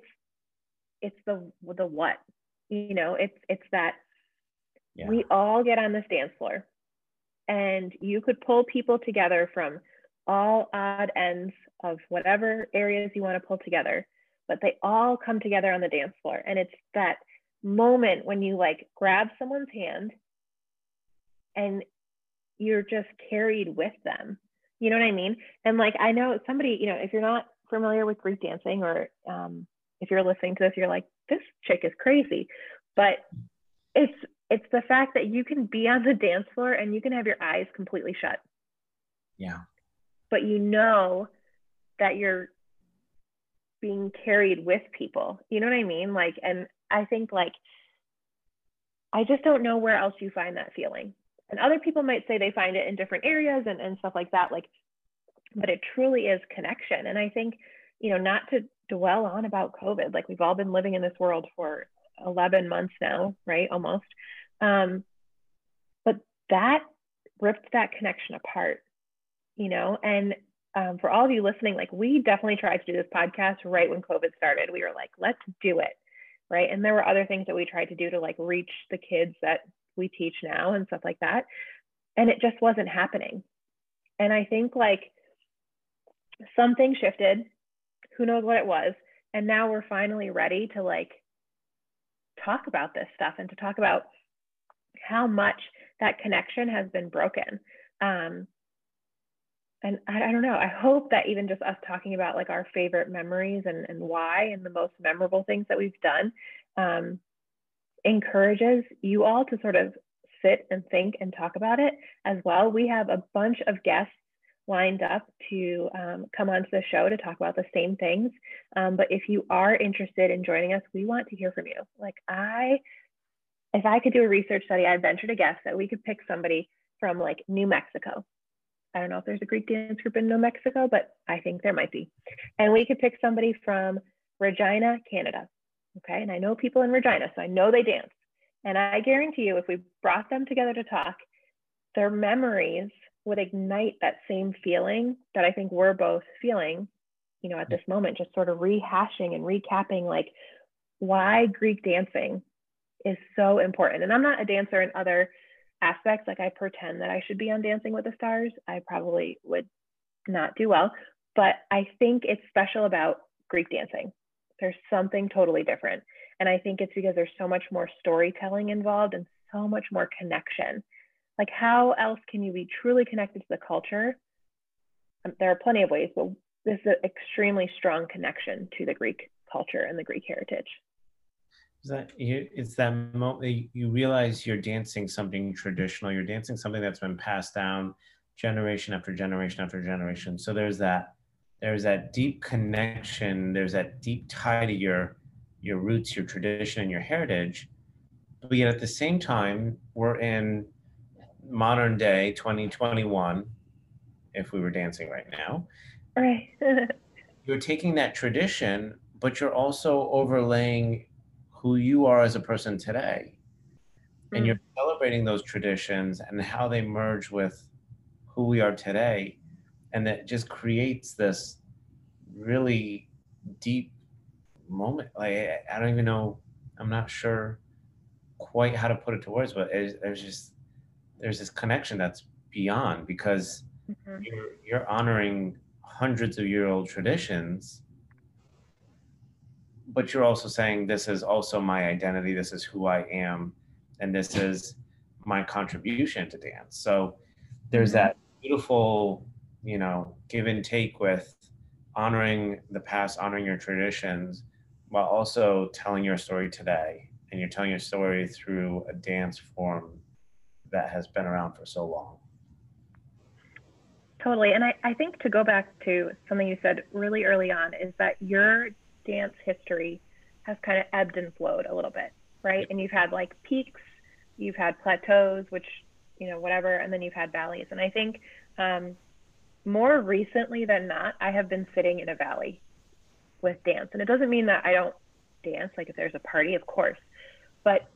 it's the the what you know it's it's that yeah. we all get on this dance floor and you could pull people together from all odd ends of whatever areas you want to pull together but they all come together on the dance floor. And it's that moment when you like grab someone's hand and you're just carried with them. You know what i mean? And like i know somebody you know if you're not familiar with greek dancing or um, if you're listening to this, you're like, this chick is crazy. But it's it's the fact that you can be on the dance floor and you can have your eyes completely shut. Yeah. But you know that you're being carried with people. You know what I mean? Like, and I think like I just don't know where else you find that feeling. And other people might say they find it in different areas and, and stuff like that. Like, but it truly is connection. And I think, you know, not to dwell on about COVID. Like we've all been living in this world for 11 months now, right? Almost. Um, but that ripped that connection apart, you know? And um, for all of you listening, like we definitely tried to do this podcast right when COVID started. We were like, let's do it. Right. And there were other things that we tried to do to like reach the kids that we teach now and stuff like that. And it just wasn't happening. And I think like something shifted who knows what it was. And now we're finally ready to like talk about this stuff and to talk about how much that connection has been broken. Um, and I, I, don't know. I hope that even just us talking about like our favorite memories and, and why and the most memorable things that we've done um, encourages you all to sort of sit and think and talk about it as well. We have a bunch of guests lined up to um, come onto the show to talk about the same things. Um, but if you are interested in joining us, we want to hear from you. Like I, if I could do a research study, I'd venture to guess that we could pick somebody from like New Mexico. I don't know if there's a Greek dance group in New Mexico, but I think there might be. And we could pick somebody from Regina, Canada. Okay. And I know people in Regina, so I know they dance. And I guarantee you, if we brought them together to talk, their memories would ignite that same feeling that I think we're both feeling, you know, at this moment, just sort of rehashing and recapping like why Greek dancing is so important. And I'm not a dancer in other aspects. Like I pretend that I should be on Dancing with the Stars. I probably would not do well, but I think it's special about Greek dancing. There's something totally different. And I think it's because there's so much more storytelling involved and so much more connection like how else can you be truly connected to the culture? Um, there are plenty of ways but this is an extremely strong connection to the greek culture and the greek heritage. Is that it's that moment you realize you're dancing something traditional you're dancing something that's been passed down generation after generation after generation. So there's that there's that deep connection there's that deep tie to your your roots your tradition and your heritage but yet at the same time we're in modern day 2021 if we were dancing right now. Right. [laughs] You're taking that tradition but you're also overlaying who you are as a person today. And mm. you're celebrating those traditions and how they merge with who we are today. And that just creates this really deep moment. Like i don't even know i'm not sure quite how to put it to words but there's just there's this connection that's beyond because mm-hmm. you're, you're honoring hundreds of year old traditions but you're also saying this is also my identity this is who i am and this is my contribution to dance so there's mm-hmm. that beautiful you know give and take with honoring the past honoring your traditions while also telling your story today and you're telling your story through a dance form that has been around for so long. Totally. And I, I think to go back to something you said really early on is that your dance history has kind of ebbed and flowed a little bit right? And you've had like peaks you've had plateaus which you know whatever and then you've had valleys. And i think um, more recently than not, I have been sitting in a valley with dance. And it doesn't mean that I don't dance, like if there's a party, of course, but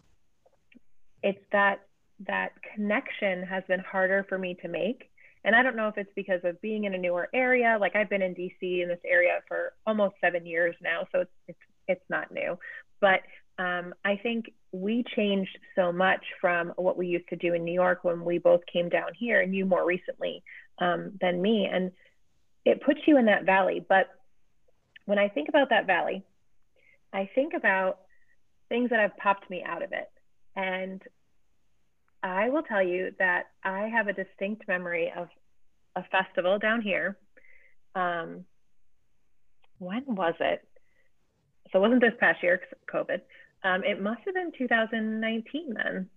it's that that connection has been harder for me to make. And I don't know if it's because of being in a newer area. Like I've been in DC in this area for almost seven years now, so it's it's it's not new. But um, I think we changed so much from what we used to do in New York when we both came down here, and you more recently um, than me. And it puts you in that valley. But when I think about that valley, I think about things that have popped me out of it. And I will tell you that I have a distinct memory of a festival down here. Um, when was it? So it wasn't this past year, COVID. Um, it must have been 2019 then.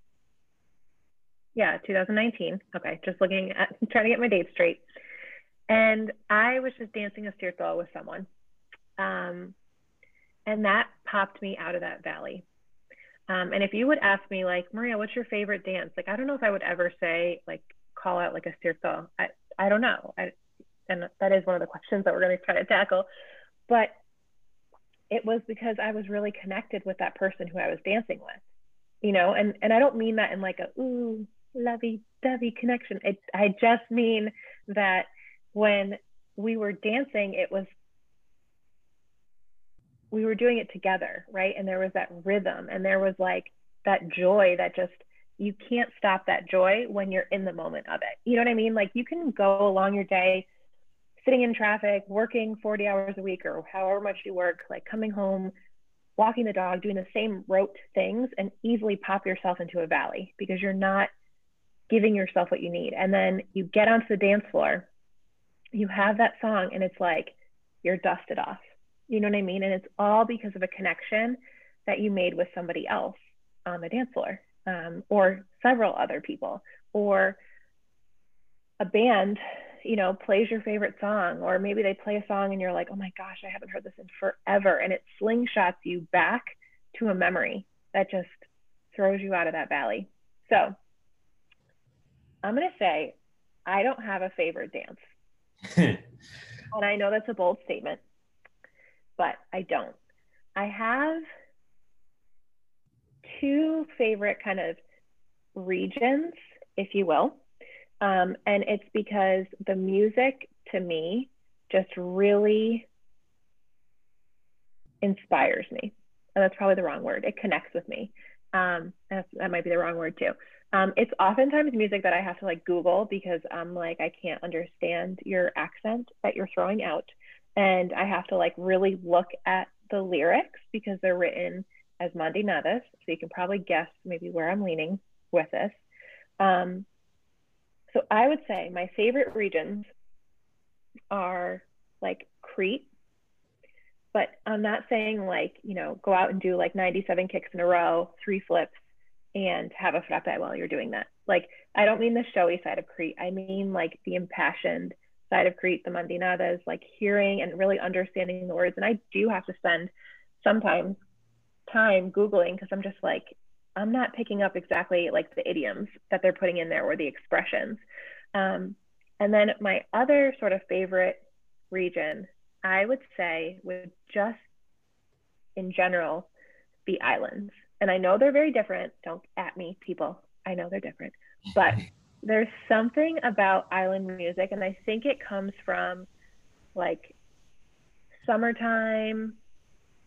Yeah, 2019. Okay, just looking at [laughs] trying to get my dates straight. And I was just dancing a Sirto with someone. Um, and that popped me out of that valley. Um, and if you would ask me, like, Maria, what's your favorite dance? Like, I don't know if I would ever say, like, call out like a Sirto. I, I don't know. I, and that is one of the questions that we're going to try to tackle. But it was because I was really connected with that person who I was dancing with, you know, and, and I don't mean that in like a, ooh, lovey dovey connection. It, I just mean that when we were dancing, it was, we were doing it together, right? And there was that rhythm and there was like that joy that just, you can't stop that joy when you're in the moment of it. You know what I mean? Like you can go along your day sitting in traffic, working 40 hours a week or however much you work, like coming home, walking the dog, doing the same rote things, and easily pop yourself into a valley because you're not giving yourself what you need. And then you get onto the dance floor, you have that song, and it's like you're dusted off. You know what I mean? And it's all because of a connection that you made with somebody else on the dance floor um, or several other people or a band you know, plays your favorite song, or maybe they play a song and you're like, oh my gosh, I haven't heard this in forever. And it slingshots you back to a memory that just throws you out of that valley. So I'm going to say, I don't have a favorite dance. [laughs] and I know that's a bold statement, but I don't. I have two favorite kind of regions, if you will. Um, and it's because the music to me just really inspires me. And that's probably the wrong word. It connects with me. Um, that might be the wrong word too. Um, it's oftentimes music that I have to like Google because I'm like, I can't understand your accent that you're throwing out. And I have to like really look at the lyrics because they're written as mandinadas. So you can probably guess maybe where I'm leaning with this. Um, so I would say my favorite regions are like Crete, but I'm not saying like, you know, go out and do like 97 kicks in a row, three flips, and have a frappe while you're doing that. Like, I don't mean the showy side of Crete. I mean like the impassioned side of Crete, the mandinadas, like hearing and really understanding the words. And I do have to spend sometimes time Googling because I'm just like, I'm not picking up exactly like the idioms that they're putting in there or the expressions. Um, and then my other sort of favorite region, I would say, would just in general be islands. And I know they're very different. Don't at me, people. I know they're different. But [laughs] there's something about island music, and I think it comes from like summertime,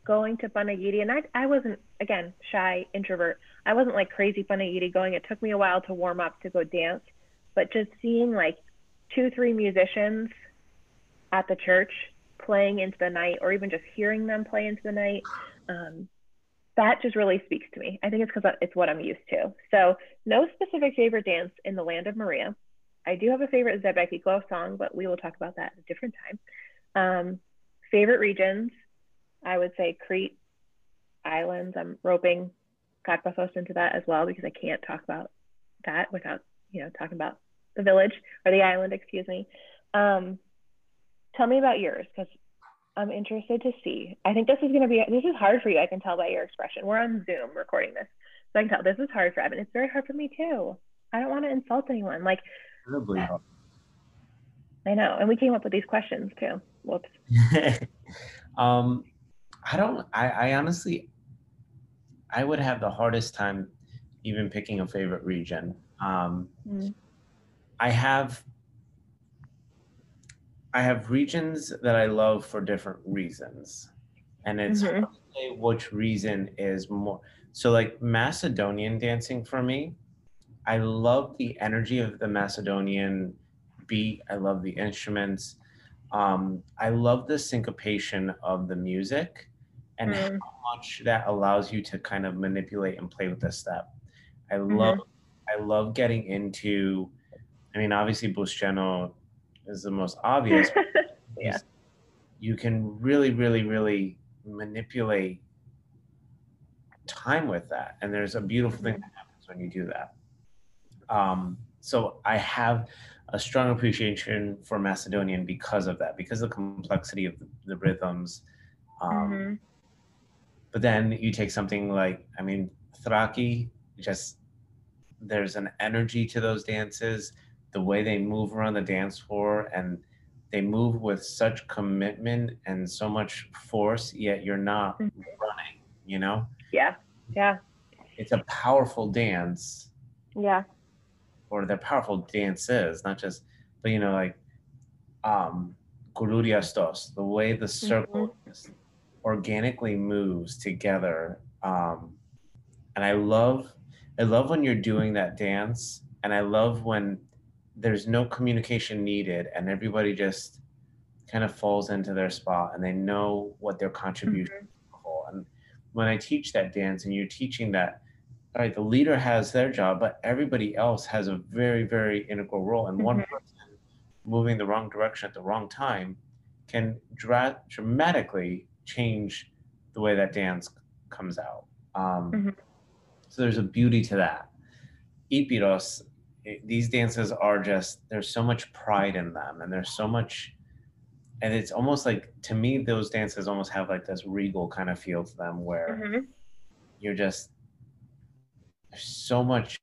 going to Panagiri. And I, I wasn't, again, shy, introvert. I wasn't like crazy Panagiri going. It took me a while to warm up to go dance. But just seeing like two, three musicians at the church playing into the night, or even just hearing them play into the night, um, that just really speaks to me. I think it's because it's what I'm used to. So, no specific favorite dance in the land of Maria. I do have a favorite Zebekiko song, but we will talk about that at a different time. Um, favorite regions, I would say Crete, islands. I'm roping Karpathos into that as well because I can't talk about that without, you know, talking about the village or the island, excuse me. Um, tell me about yours because I'm interested to see. I think this is going to be, this is hard for you. I can tell by your expression. We're on Zoom recording this. So I can tell this is hard for Evan. It's very hard for me too. I don't want to insult anyone. Like, I know. And we came up with these questions too. Whoops. [laughs] um, I don't, I, I honestly, I would have the hardest time even picking a favorite region. Um, mm. I have I have regions that I love for different reasons, and it's mm-hmm. which reason is more. So, like Macedonian dancing for me, I love the energy of the Macedonian beat. I love the instruments. Um, I love the syncopation of the music and mm. how much that allows you to kind of manipulate and play with the step. I mm-hmm. love I love getting into I mean obviously Poustseno is the most obvious. [laughs] yeah. You can really, really, really manipulate time with that. And there's a beautiful thing that happens when you do that. Um, so I have a strong appreciation for Macedonian because of that, because of the complexity of the, the rhythms. Um, mm-hmm. But then you take something like, I mean, Thraki, just there's an energy to those dances the way they move around the dance floor and they move with such commitment and so much force yet you're not mm-hmm. running you know yeah yeah it's a powerful dance yeah or they're powerful dances not just but you know like um Goulouriastos, the way the circle mm-hmm. organically moves together um and i love i love when you're doing that dance and i love when there's no communication needed and everybody just kind of falls into their spot and they know what their contribution mm-hmm. and when i teach that dance and you're teaching that all right the leader has their job but everybody else has a very very integral role and mm-hmm. one person moving the wrong direction at the wrong time can dra- dramatically change the way that dance comes out um, mm-hmm. so there's a beauty to that Epiros it, these dances are just there's so much pride in them and there's so much and it's almost like to me those dances almost have like this regal kind of feel to them where mm-hmm. you're just there's so much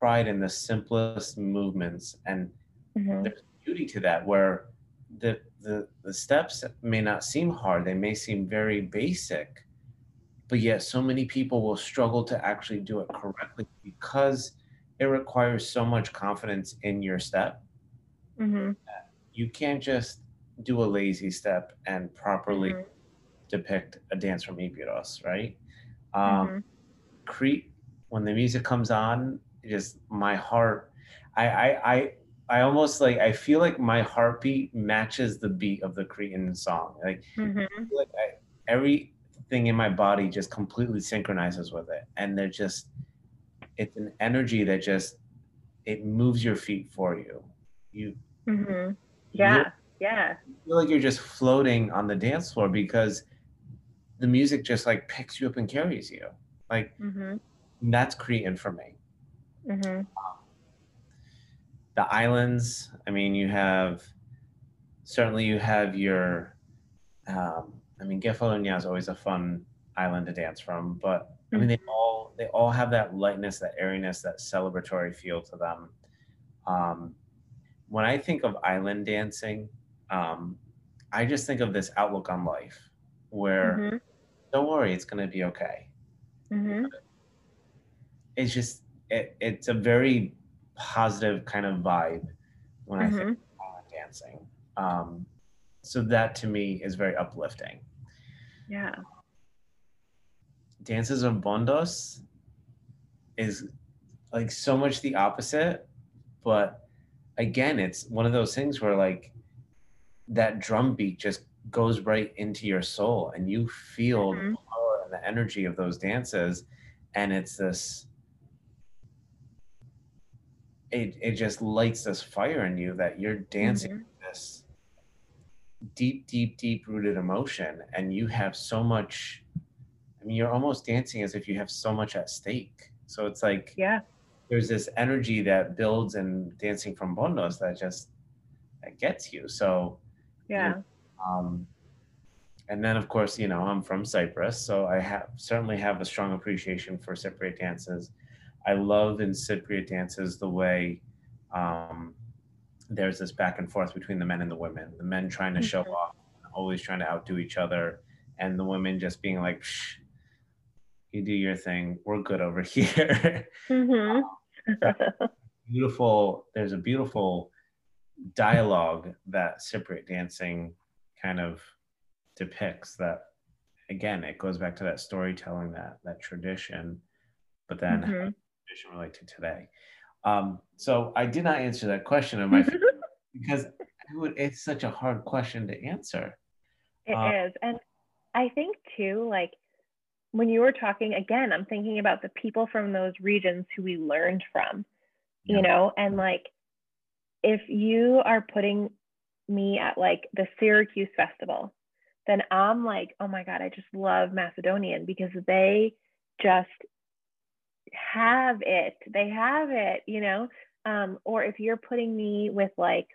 pride in the simplest movements and mm-hmm. there's beauty to that where the, the the steps may not seem hard they may seem very basic but yet so many people will struggle to actually do it correctly because it requires so much confidence in your step. Mm-hmm. You can't just do a lazy step and properly mm-hmm. depict a dance from Epiros, right? Um, mm-hmm. Crete, when the music comes on, just my heart, I, I, I, I almost like I feel like my heartbeat matches the beat of the Cretan song. Like, mm-hmm. like I, everything in my body just completely synchronizes with it, and they're just it's an energy that just it moves your feet for you. You mm-hmm. yeah yeah feel like you're just floating on the dance floor because the music just like picks you up and carries you. Like mm-hmm. that's Cretan for me. Mm-hmm. Um, the islands. I mean, you have certainly you have your. Um, I mean, Kefalonia is always a fun island to dance from, but I mean, they mm-hmm. All they all have that lightness, that airiness, that celebratory feel to them. Um, when I think of island dancing, um, I just think of this outlook on life, where mm-hmm. don't worry, it's going to be okay. Mm-hmm. It's just it, it's a very positive kind of vibe when mm-hmm. I think mm-hmm. dancing. Um, so that to me is very uplifting. Yeah. Dances of Bondos is like so much the opposite, but again, it's one of those things where like that drum beat just goes right into your soul and you feel mm-hmm. the power and the energy of those dances and it's this it, it just lights this fire in you that you're dancing mm-hmm. this deep deep deep rooted emotion and you have so much i mean you're almost dancing as if you have so much at stake. So it's like yeah. there's this energy that builds and dancing from bondos that just that gets you. So yeah. you know, um, and then of course you know i'm from cyprus so i have certainly have a strong appreciation for cypriot dances. I love in cypriot dances the way um, there's this back and forth between the men and the women. The men trying to mm-hmm. show off always trying to outdo each other and the women just being like Shh, you do your thing we're good over [laughs] here mm-hmm. [laughs] beautiful there's a beautiful dialogue that cypriot dancing kind of depicts that again it goes back to that storytelling that that tradition but then mm-hmm. tradition relate to today um, so i did not answer that question of my [laughs] because it would, it's such a hard question to answer It um, is, and i think too like when you were talking again i'm thinking about the people from those regions who we learned from yeah. you know and like if you are putting me at like the Syracuse festival, then I'm like, oh my God, I just love Macedonian because they just have it. They have it, you know? Um, or if you're putting me with like,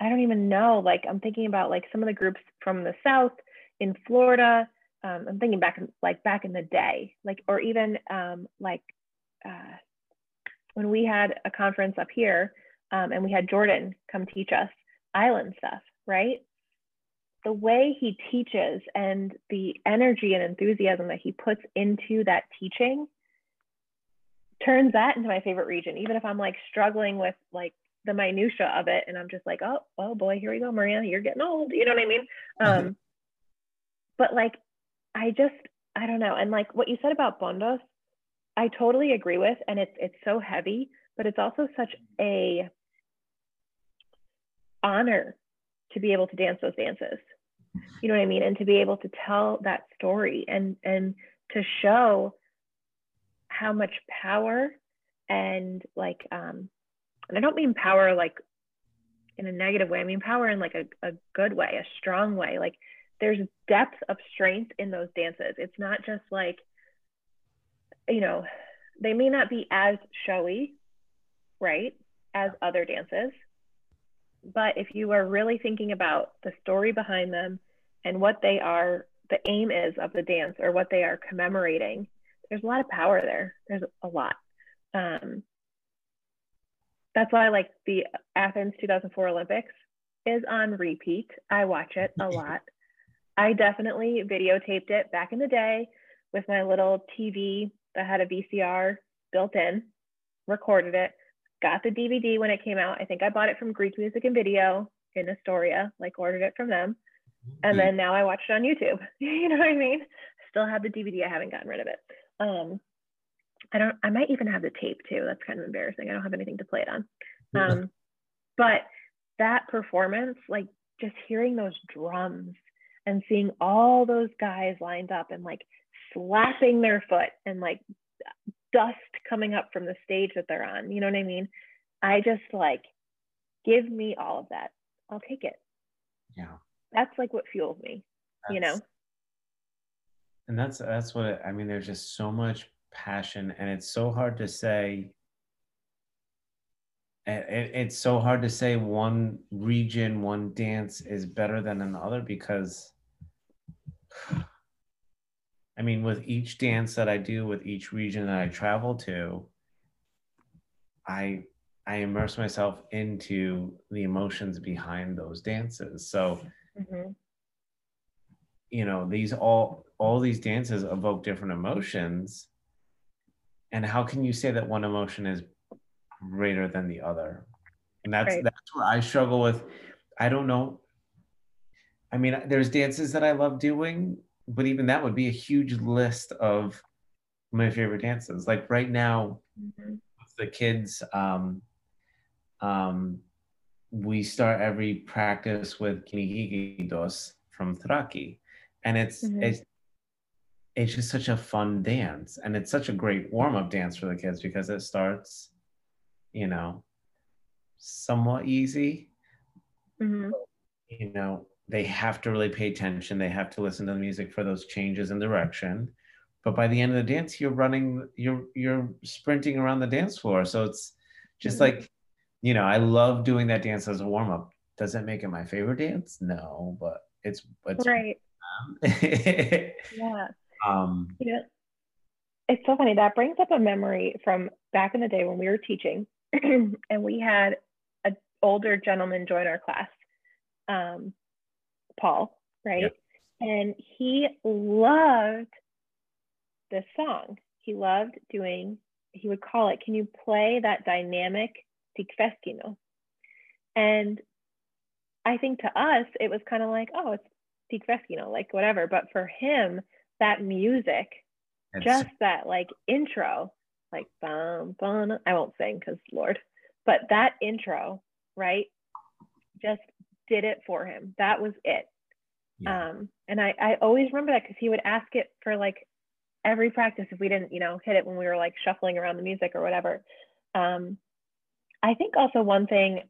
I don't even know, like I'm thinking about like some of the groups from the South in Florida. Um, I'm thinking back in, like back in the day, like, or even um, like uh, when we had a conference up here, um, and we had Jordan come teach us island stuff, right? The way he teaches and the energy and enthusiasm that he puts into that teaching turns that into my favorite region, even if I'm like struggling with like the minutia of it and I'm just like, oh, oh boy, here we go, Maria, you're getting old. You know what I mean? Mm-hmm. Um, but like, I just, I don't know. And like what you said about Bondos, I totally agree with, and it's it's so heavy, but it's also such a honor to be able to dance those dances. You know what i mean? And to be able to tell that story and and to show how much power and like um and i don't mean power like in a negative way. I mean power in like a, a good way a strong way. Like there's depth of strength in those dances it's not just like you know they may not be as showy right as other dances but if you are really thinking about the story behind them and what they are, the aim is of the dance or what they are commemorating, there's a lot of power there. There's a lot. Um, that's why I like the Athens 2004 Olympics is on repeat. I watch it a [laughs] lot. I definitely videotaped it back in the day with my little TV that had a VCR built in, recorded it, got the DVD when it came out. I think I bought it from Greek Music and Video in Astoria, like ordered it from them. And then now I watch it on YouTube. [laughs] you know what I mean? Still have the DVD. I haven't gotten rid of it. Um, I don't. I might even have the tape too. That's kind of embarrassing. I don't have anything to play it on. Um, but that performance, like just hearing those drums and seeing all those guys lined up and like slapping their foot and like dust coming up from the stage that they're on. You know what I mean? I just like, give me all of that. I'll take it. Yeah. That's like what fuels me, that's, you know? And that's, that's what, I mean, there's just so much passion and it's so hard to say, it, it's so hard to say one region, one dance is better than another because I mean, with each dance that I do, with each region that I travel to, I I immerse myself into the emotions behind those dances. So, mm-hmm. you know, these all all these dances evoke different emotions, and how can you say that one emotion is greater than the other and that's Right. that's where i struggle with i don't know i mean there's dances that i love doing but even that would be a huge list of my favorite dances like right now Mhm. with the kids um um we start every practice with Kinigigidos from Thraki and it's Mhm. it's it's just such a fun dance and it's such a great warm-up dance for the kids because it starts you know somewhat easy Mhm. you know they have to really pay attention they have to listen to the music for those changes in direction but by the end of the dance you're running you're you're sprinting around the dance floor so it's just Mhm. like you know i love doing that dance as a warm-up does it make it my favorite dance no but it's it's Right. [laughs] Yeah. um You know, it's so funny. That brings up a memory from back in the day when we were teaching, [clears throat] and we had an older gentleman join our class, um, Paul, right? And he loved this song. He loved doing. He would call it. Can you play that dynamic tikveskino? And I think to us, it was kind of like, oh, it's tikveskino, like whatever. But for him, that music just that like intro, like bum bum. I won't sing because Lord, but that intro, right, just did it for him. That was it. yeah. Um, and I I always remember that because he would ask it for like every practice if we didn't you know hit it when we were like shuffling around the music or whatever. Um, I think also one thing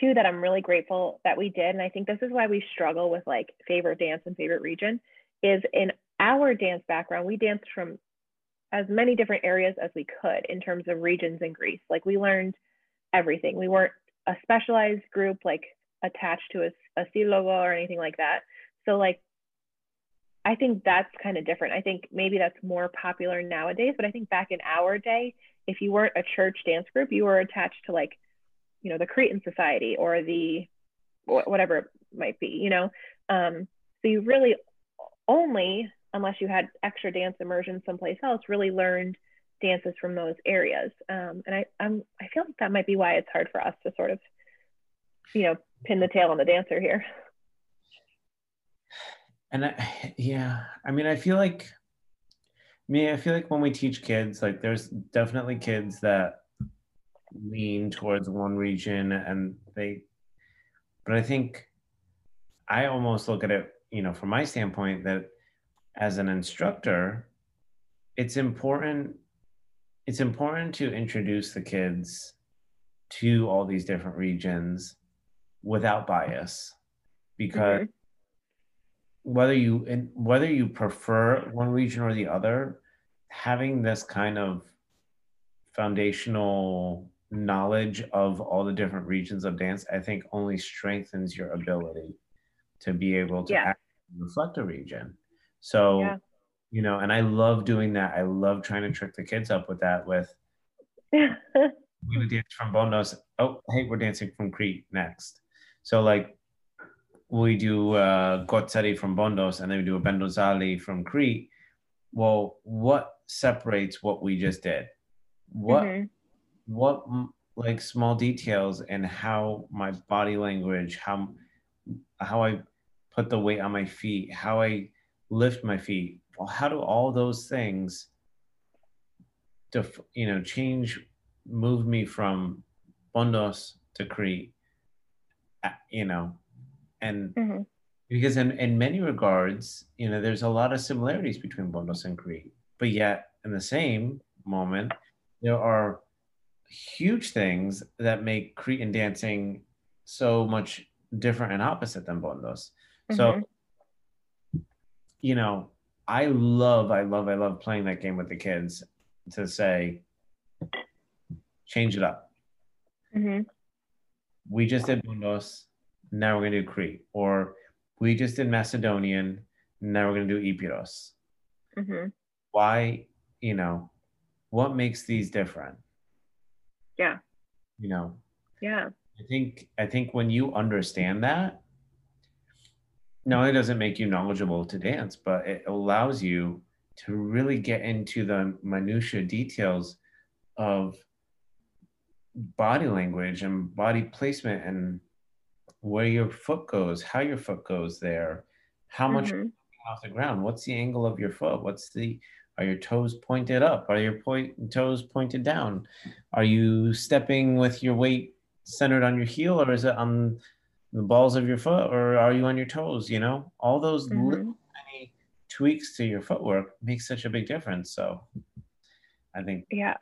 too that I'm really grateful that we did, and I think this is why we struggle with like favorite dance and favorite region, is in our dance background, we danced from as many different areas as we could in terms of regions in Greece. Like we learned everything. We weren't a specialized group like attached to a, a logo or anything like that. So like I think that's kind of different. I think maybe that's more popular nowadays, but I think back in our day, if you weren't a church dance group, you were attached to like, you know, the Cretan Society or the whatever it might be, you know. Um, so you really only, unless you had extra dance immersion someplace else, really learned dances from those areas. Um, and I, I'm, I feel like that might be why it's hard for us to sort of, you know, pin the tail on the dancer here. and I, yeah i mean i feel like me i feel like when we teach kids like there's definitely kids that lean towards one region and they but i think i almost look at it you know from my standpoint that as an instructor it's important it's important to introduce the kids to all these different regions without bias because Mhm. whether you and whether you prefer one region or the other having this kind of foundational knowledge of all the different regions of dance i think only strengthens your ability to be able to Yeah. reflect a region so Yeah. you know and i love doing that i love trying to trick the kids up with that with Yeah. [laughs] we would dance from Bondos. Oh, hey, we're dancing from Crete next. So like we do uh from Bondos and then we do a Pentozali from Crete. Well, what separates what we just did? What Mhm. what like small details and how my body language, how how I put the weight on my feet, how I lift my feet. Well, how do all those things def, you know change move me from Bondos to Crete you know and Mhm. because in, in many regards you know there's a lot of similarities between Bondos and Crete but yet in the same moment there are huge things that make Cretan dancing so much different and opposite than Bondos so Mhm. You know, I love, I love, I love playing that game with the kids to say, change it up. Mhm. We just did Bundos, now we're gonna do Crete, or we just did Macedonian, now we're gonna do Epiros. Mhm. Why, you know, what makes these different? Yeah. You know, Yeah. I think I think when you understand that, not only does it make you knowledgeable to dance, but it allows you to really get into the minutia details of body language and body placement and where your foot goes, how your foot goes there, how much Mhm. off the ground, what's the angle of your foot, what's the are your toes pointed up, are your point, toes pointed down, are you stepping with your weight centered on your heel or is it on the balls of your foot or are you on your toes? You know, all those little Mhm. tiny tweaks to your footwork makes such a big difference. So I think, Yeah.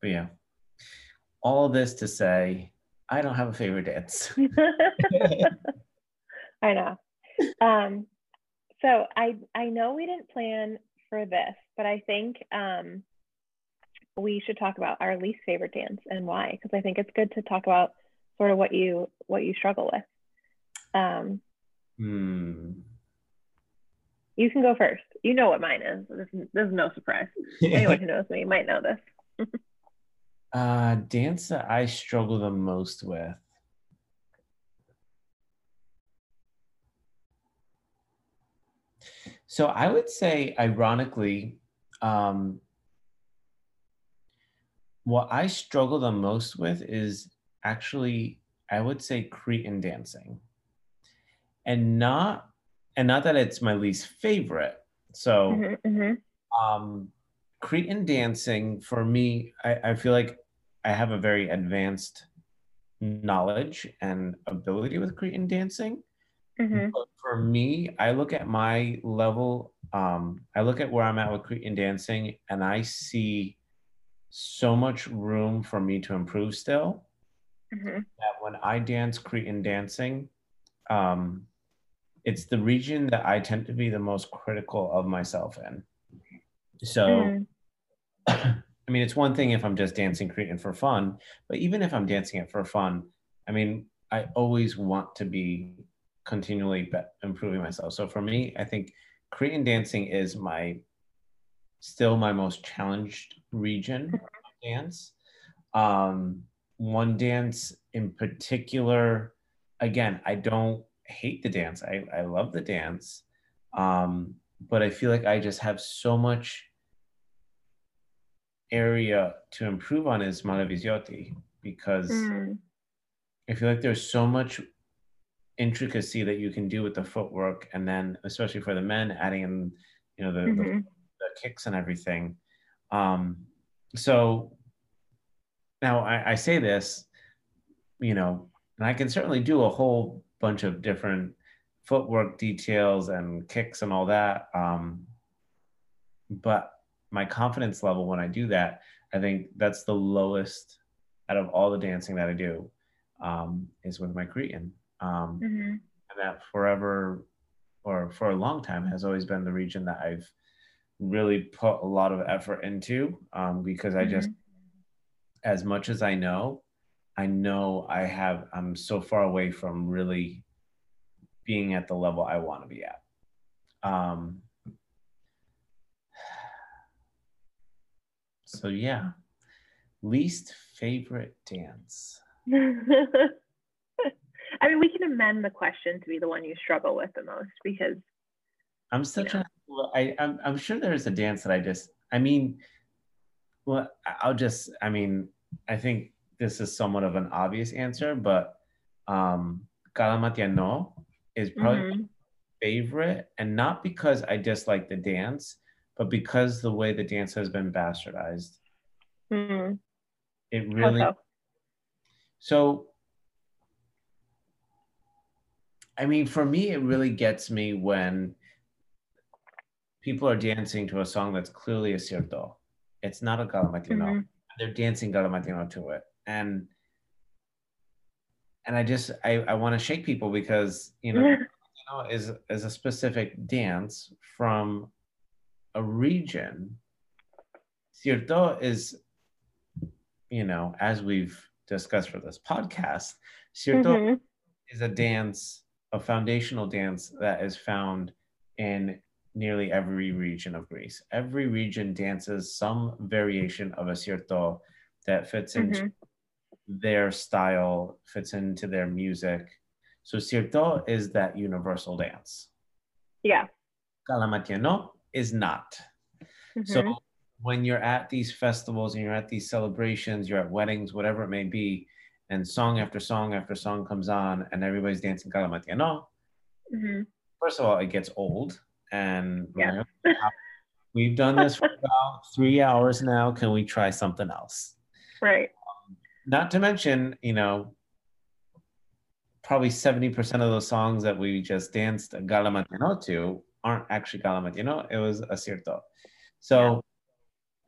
but yeah, all of this to say, I don't have a favorite dance. [laughs] I know. Um, so I I know we didn't plan for this, but I think um, we should talk about our least favorite dance and why, because I think it's good to talk about sort of what you what you struggle with. Um, Hmm. you can go first. You know what mine is. This, is- this is no surprise. [laughs] Anyone who knows me might know this. [laughs] uh, dance that I struggle the most with. So I would say, ironically, um, what I struggle the most with is actually, I would say, Cretan dancing, and not, and not that it's my least favorite. So Mhm, mhm. um cretan dancing for me I, I feel like i have a very advanced knowledge and ability with cretan dancing Mhm. but for me i look at my level um i look at where i'm at with cretan dancing and i see so much room for me to improve still Mhm. that when i dance cretan dancing um it's the region that i tend to be the most critical of myself in so Mm. [clears throat] I mean, it's one thing if I'm just dancing Cretan for fun, but even if I'm dancing it for fun, I mean, I always want to be continually be- improving myself. So for me, I think Cretan dancing is my still my most challenged region of dance. Um, one dance in particular, again, I don't hate the dance. I, I love the dance. Um, but I feel like I just have so much area to improve on is Malevizioti because Mm. I feel like there's so much intricacy that you can do with the footwork, and then especially for the men, adding in you know the, the, Mhm. the kicks and everything. Um, so now I, I say this, you know, and I can certainly do a whole bunch of different footwork details and kicks and all that. Um, but my confidence level when I do that, I think that's the lowest out of all the dancing that I do um, is with my Cretan. Um, Mhm. and that forever or for a long time has always been the region that I've really put a lot of effort into um, because I just, Mhm. As much as I know, I know I have, I'm so far away from really being at the level I want to be at. Um, so yeah, least favorite dance. [laughs] I mean, we can amend the question to be the one you struggle with the most because I'm Yeah. trying. To, well, I I'm, I'm sure there's a dance that I just. I mean, well, I'll just. I mean, I think this is somewhat of an obvious answer, but um, Kalamatiano is probably my Mhm. favorite, and not because I dislike the dance, but because the way the dance has been bastardized. Mhm. It really. so? So, I mean, for me, it really gets me when people are dancing to a song that's clearly a Sirto. It's not a Kalamatiano. Mhm. They're dancing Kalamatiano to it, and and I just I, I want to shake people because you know [laughs] Kalamatiano is is a specific dance from a region. Sirto is, you know, as we've discussed for this podcast, Sirto Mhm. is a dance, a foundational dance that is found in nearly every region of Greece. Every region dances some variation of a Sirto that fits into Mhm. their style, fits into their music. So Sirto is that universal dance. Yeah. Kalamatiano is not. Mm-hmm. So when you're at these festivals and you're at these celebrations, you're at weddings, whatever it may be, and song after song after song comes on and everybody's dancing Kalamatiano, mm-hmm. first of all, it gets old. And yeah. we've done this for [laughs] about three hours now. Can we try something else? Right. Um, not to mention, you know, probably 70% of those songs that we just danced Kalamatiano to aren't actually Kalamatiano. It was a Sirto. So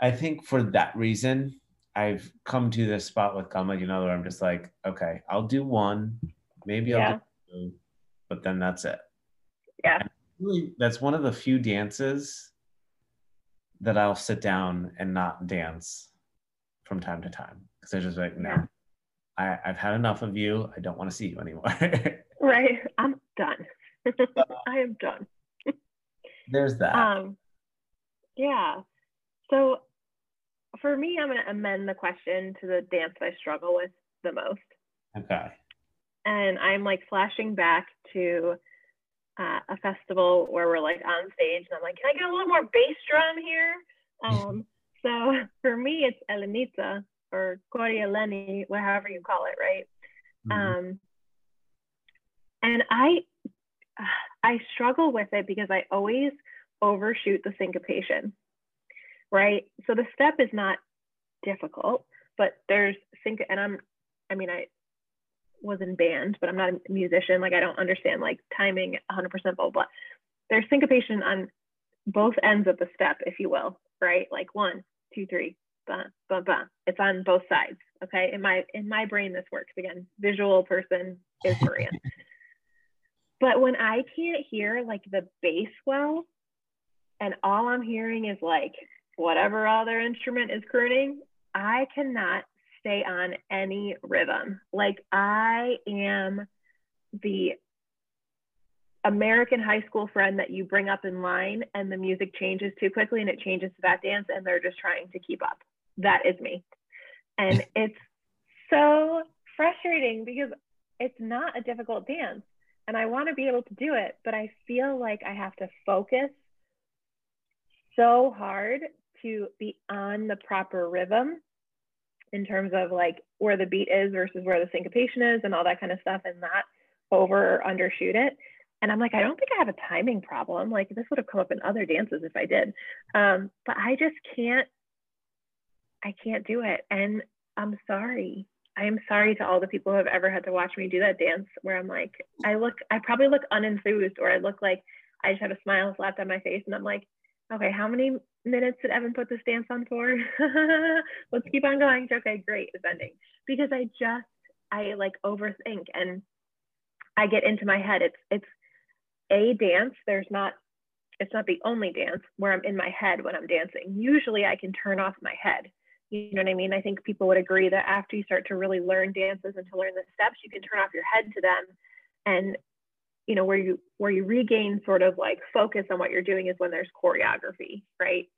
yeah. I think for that reason, I've come to this spot with Kalamatiano where I'm just like, okay, I'll do one, maybe I'll yeah. do two, but then that's it. Yeah. Really, that's one of the few dances that I'll sit down and not dance from time to time because I just like, no, yeah. I, I've had enough of you. I don't want to see you anymore. [laughs] right. I'm done. [laughs] I am done. There's that. Um, yeah. So for me, I'm going to amend the question to the dance I struggle with the most. Okay. And I'm like flashing back to uh, a festival where we're like on stage, and I'm like, can I get a little more bass drum here? Um, so [laughs] for me, it's Elenitza or Coriolanii, whatever you call it, right? Mm-hmm. Um, and I, [sighs] I struggle with it because I always overshoot the syncopation, right? So the step is not difficult, but there's sync, and I'm, I mean, I was in band, but I'm not a musician. Like I don't understand like timing 100% blah, blah. There's syncopation on both ends of the step, if you will, right? Like one, two, three, bah, bah, bah. It's on both sides. Okay. In my in my brain, this works. Again, visual person is Maria. [laughs] but when I can't hear like the bass well, and all I'm hearing is like whatever other instrument is crooning, I cannot stay on any rhythm. Like I am the American high school friend that you bring up in line and the music changes too quickly and it changes to that dance and they're just trying to keep up. That is me. And it's so frustrating because it's not a difficult dance and I want to be able to do it, but I feel like I have to focus so hard to be on the proper rhythm in terms of like where the beat is versus where the syncopation is and all that kind of stuff and not over or undershoot it. And I'm like, I don't think I have a timing problem. Like this would have come up in other dances if I did. Um, but I just can't, I can't do it. And I'm sorry. I am sorry to all the people who have ever had to watch me do that dance where I'm like, I look, I probably look unenthused or I look like I just have a smile slapped on my face and I'm like, okay, how many minutes did Evan put this dance on for? [laughs] Let's keep on going. Okay, great, it's ending. Because I just, I like overthink and I get into my head. It's, it's a dance. There's not, it's not the only dance where I'm in my head when I'm dancing. Usually I can turn off my head. You know what I mean? I think people would agree that after you start to really learn dances and to learn the steps, you can turn off your head to them and you know where you where you regain sort of like focus on what you're doing is when there's choreography right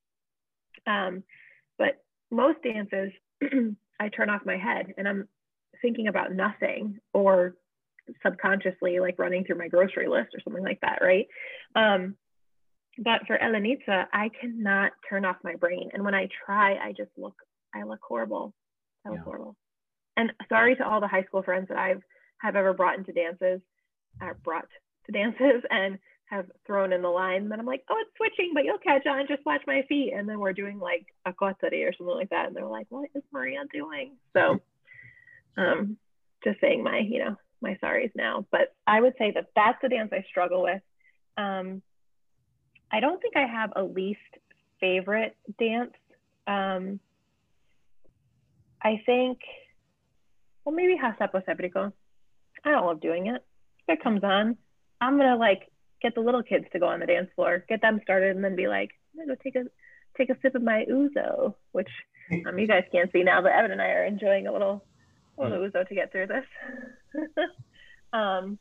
um, but most dances [clears throat] i turn off my head and i'm thinking about nothing or subconsciously like running through my grocery list or something like that right um, but for Elenitza, I cannot turn off my brain. And when I try, I just look, I look horrible. I look yeah. horrible. And sorry to all the high school friends that I've have ever brought into dances are brought to dances [laughs] and have thrown in the line. And then I'm like, oh, it's switching, but you'll catch on. Just watch my feet. And then we're doing like a kotsari or something like that. And they're like, what is Maria doing? So, um, just saying my, you know, my sorries now. But I would say that that's the dance I struggle with. Um, I don't think I have a least favorite dance. Um, I think, well, maybe Hasaposerviko. I don't love doing it it comes on, I'm gonna like get the little kids to go on the dance floor, get them started, and then be like, I'm gonna go take a take a sip of my ouzo, which um, you guys can't see now, but Evan and I are enjoying a little a little ouzo to get through this. [laughs] um,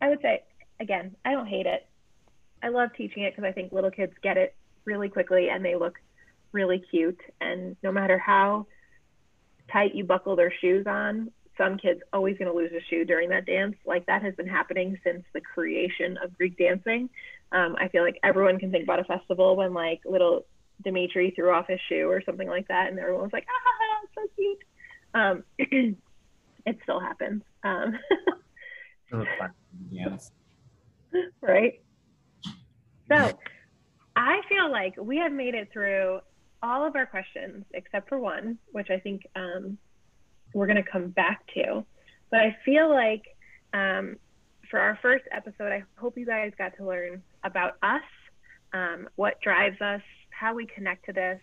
I would say again, I don't hate it. I love teaching it because I think little kids get it really quickly and they look really cute. And no matter how tight you buckle their shoes on, some kid's always going to lose a shoe during that dance. Like that has been happening since the creation of Greek dancing. Um, I feel like everyone can think about a festival when like little Dimitri threw off his shoe or something like that, and everyone was like, ah, so cute. Um, [clears throat] it still happens. Um, yes. [laughs] Right. So I feel like we have made it through all of our questions except for one, which I think um, we're going to come back to. But I feel like um, for our first episode, I hope you guys got to learn about us, um, what drives us, how we connect to this.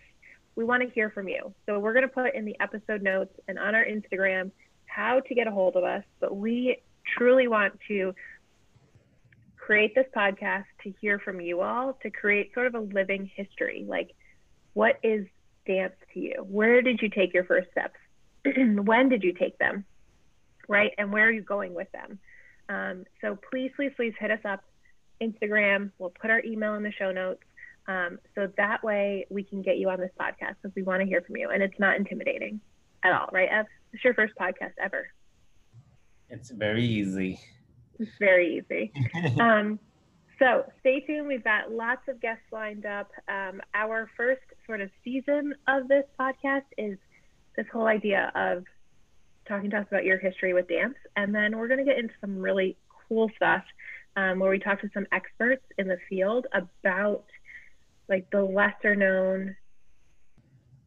We want to hear from you. So we're going to put in the episode notes and on our Instagram how to get a hold of us. But we truly want to create this podcast to hear from you all, to create sort of a living history. Like, what is dance to you? Where did you take your first steps? [clears throat] when did you take them? Right? And where are you going with them? Um, so please, please, please hit us up. Instagram. We'll put our email in the show notes. Um, so that way we can get you on this podcast because we want to hear from you. And it's not intimidating at all, right, Ev? It's your first podcast ever. It's very easy. It's very easy. [laughs] um, so stay tuned. We've got lots of guests lined up. Um, our first sort of season of this podcast is this whole idea of talking to us about your history with dance. And then we're going to get into some really cool stuff um, where we talk to some experts in the field about like the lesser known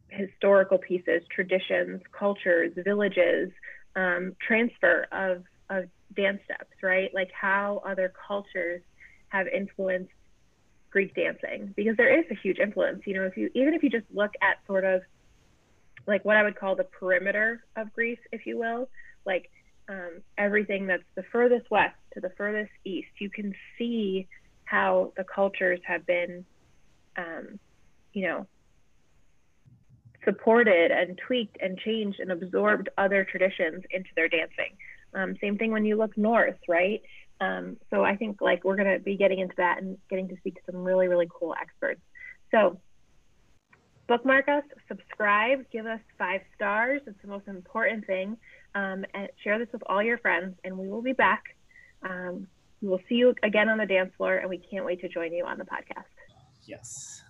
historical pieces, traditions, cultures, villages, um, transfer of, of dance steps, right? Like how other cultures have influenced Greek dancing because there is a huge influence. You know, if you even if you just look at sort of like what I would call the perimeter of Greece, if you will, like um, everything that's the furthest west to the furthest east, you can see how the cultures have been, um, you know, supported and tweaked and changed and absorbed other traditions into their dancing. Um, same thing when you look north, right? Um, so I think like we're going to be getting into that and getting to speak to some really, really cool experts. So bookmark us, subscribe, give us five stars. It's the most important thing. Um, and share this with all your friends, and we will be back. Um, we will see you again on the dance floor, and we can't wait to join you on the podcast. Yes.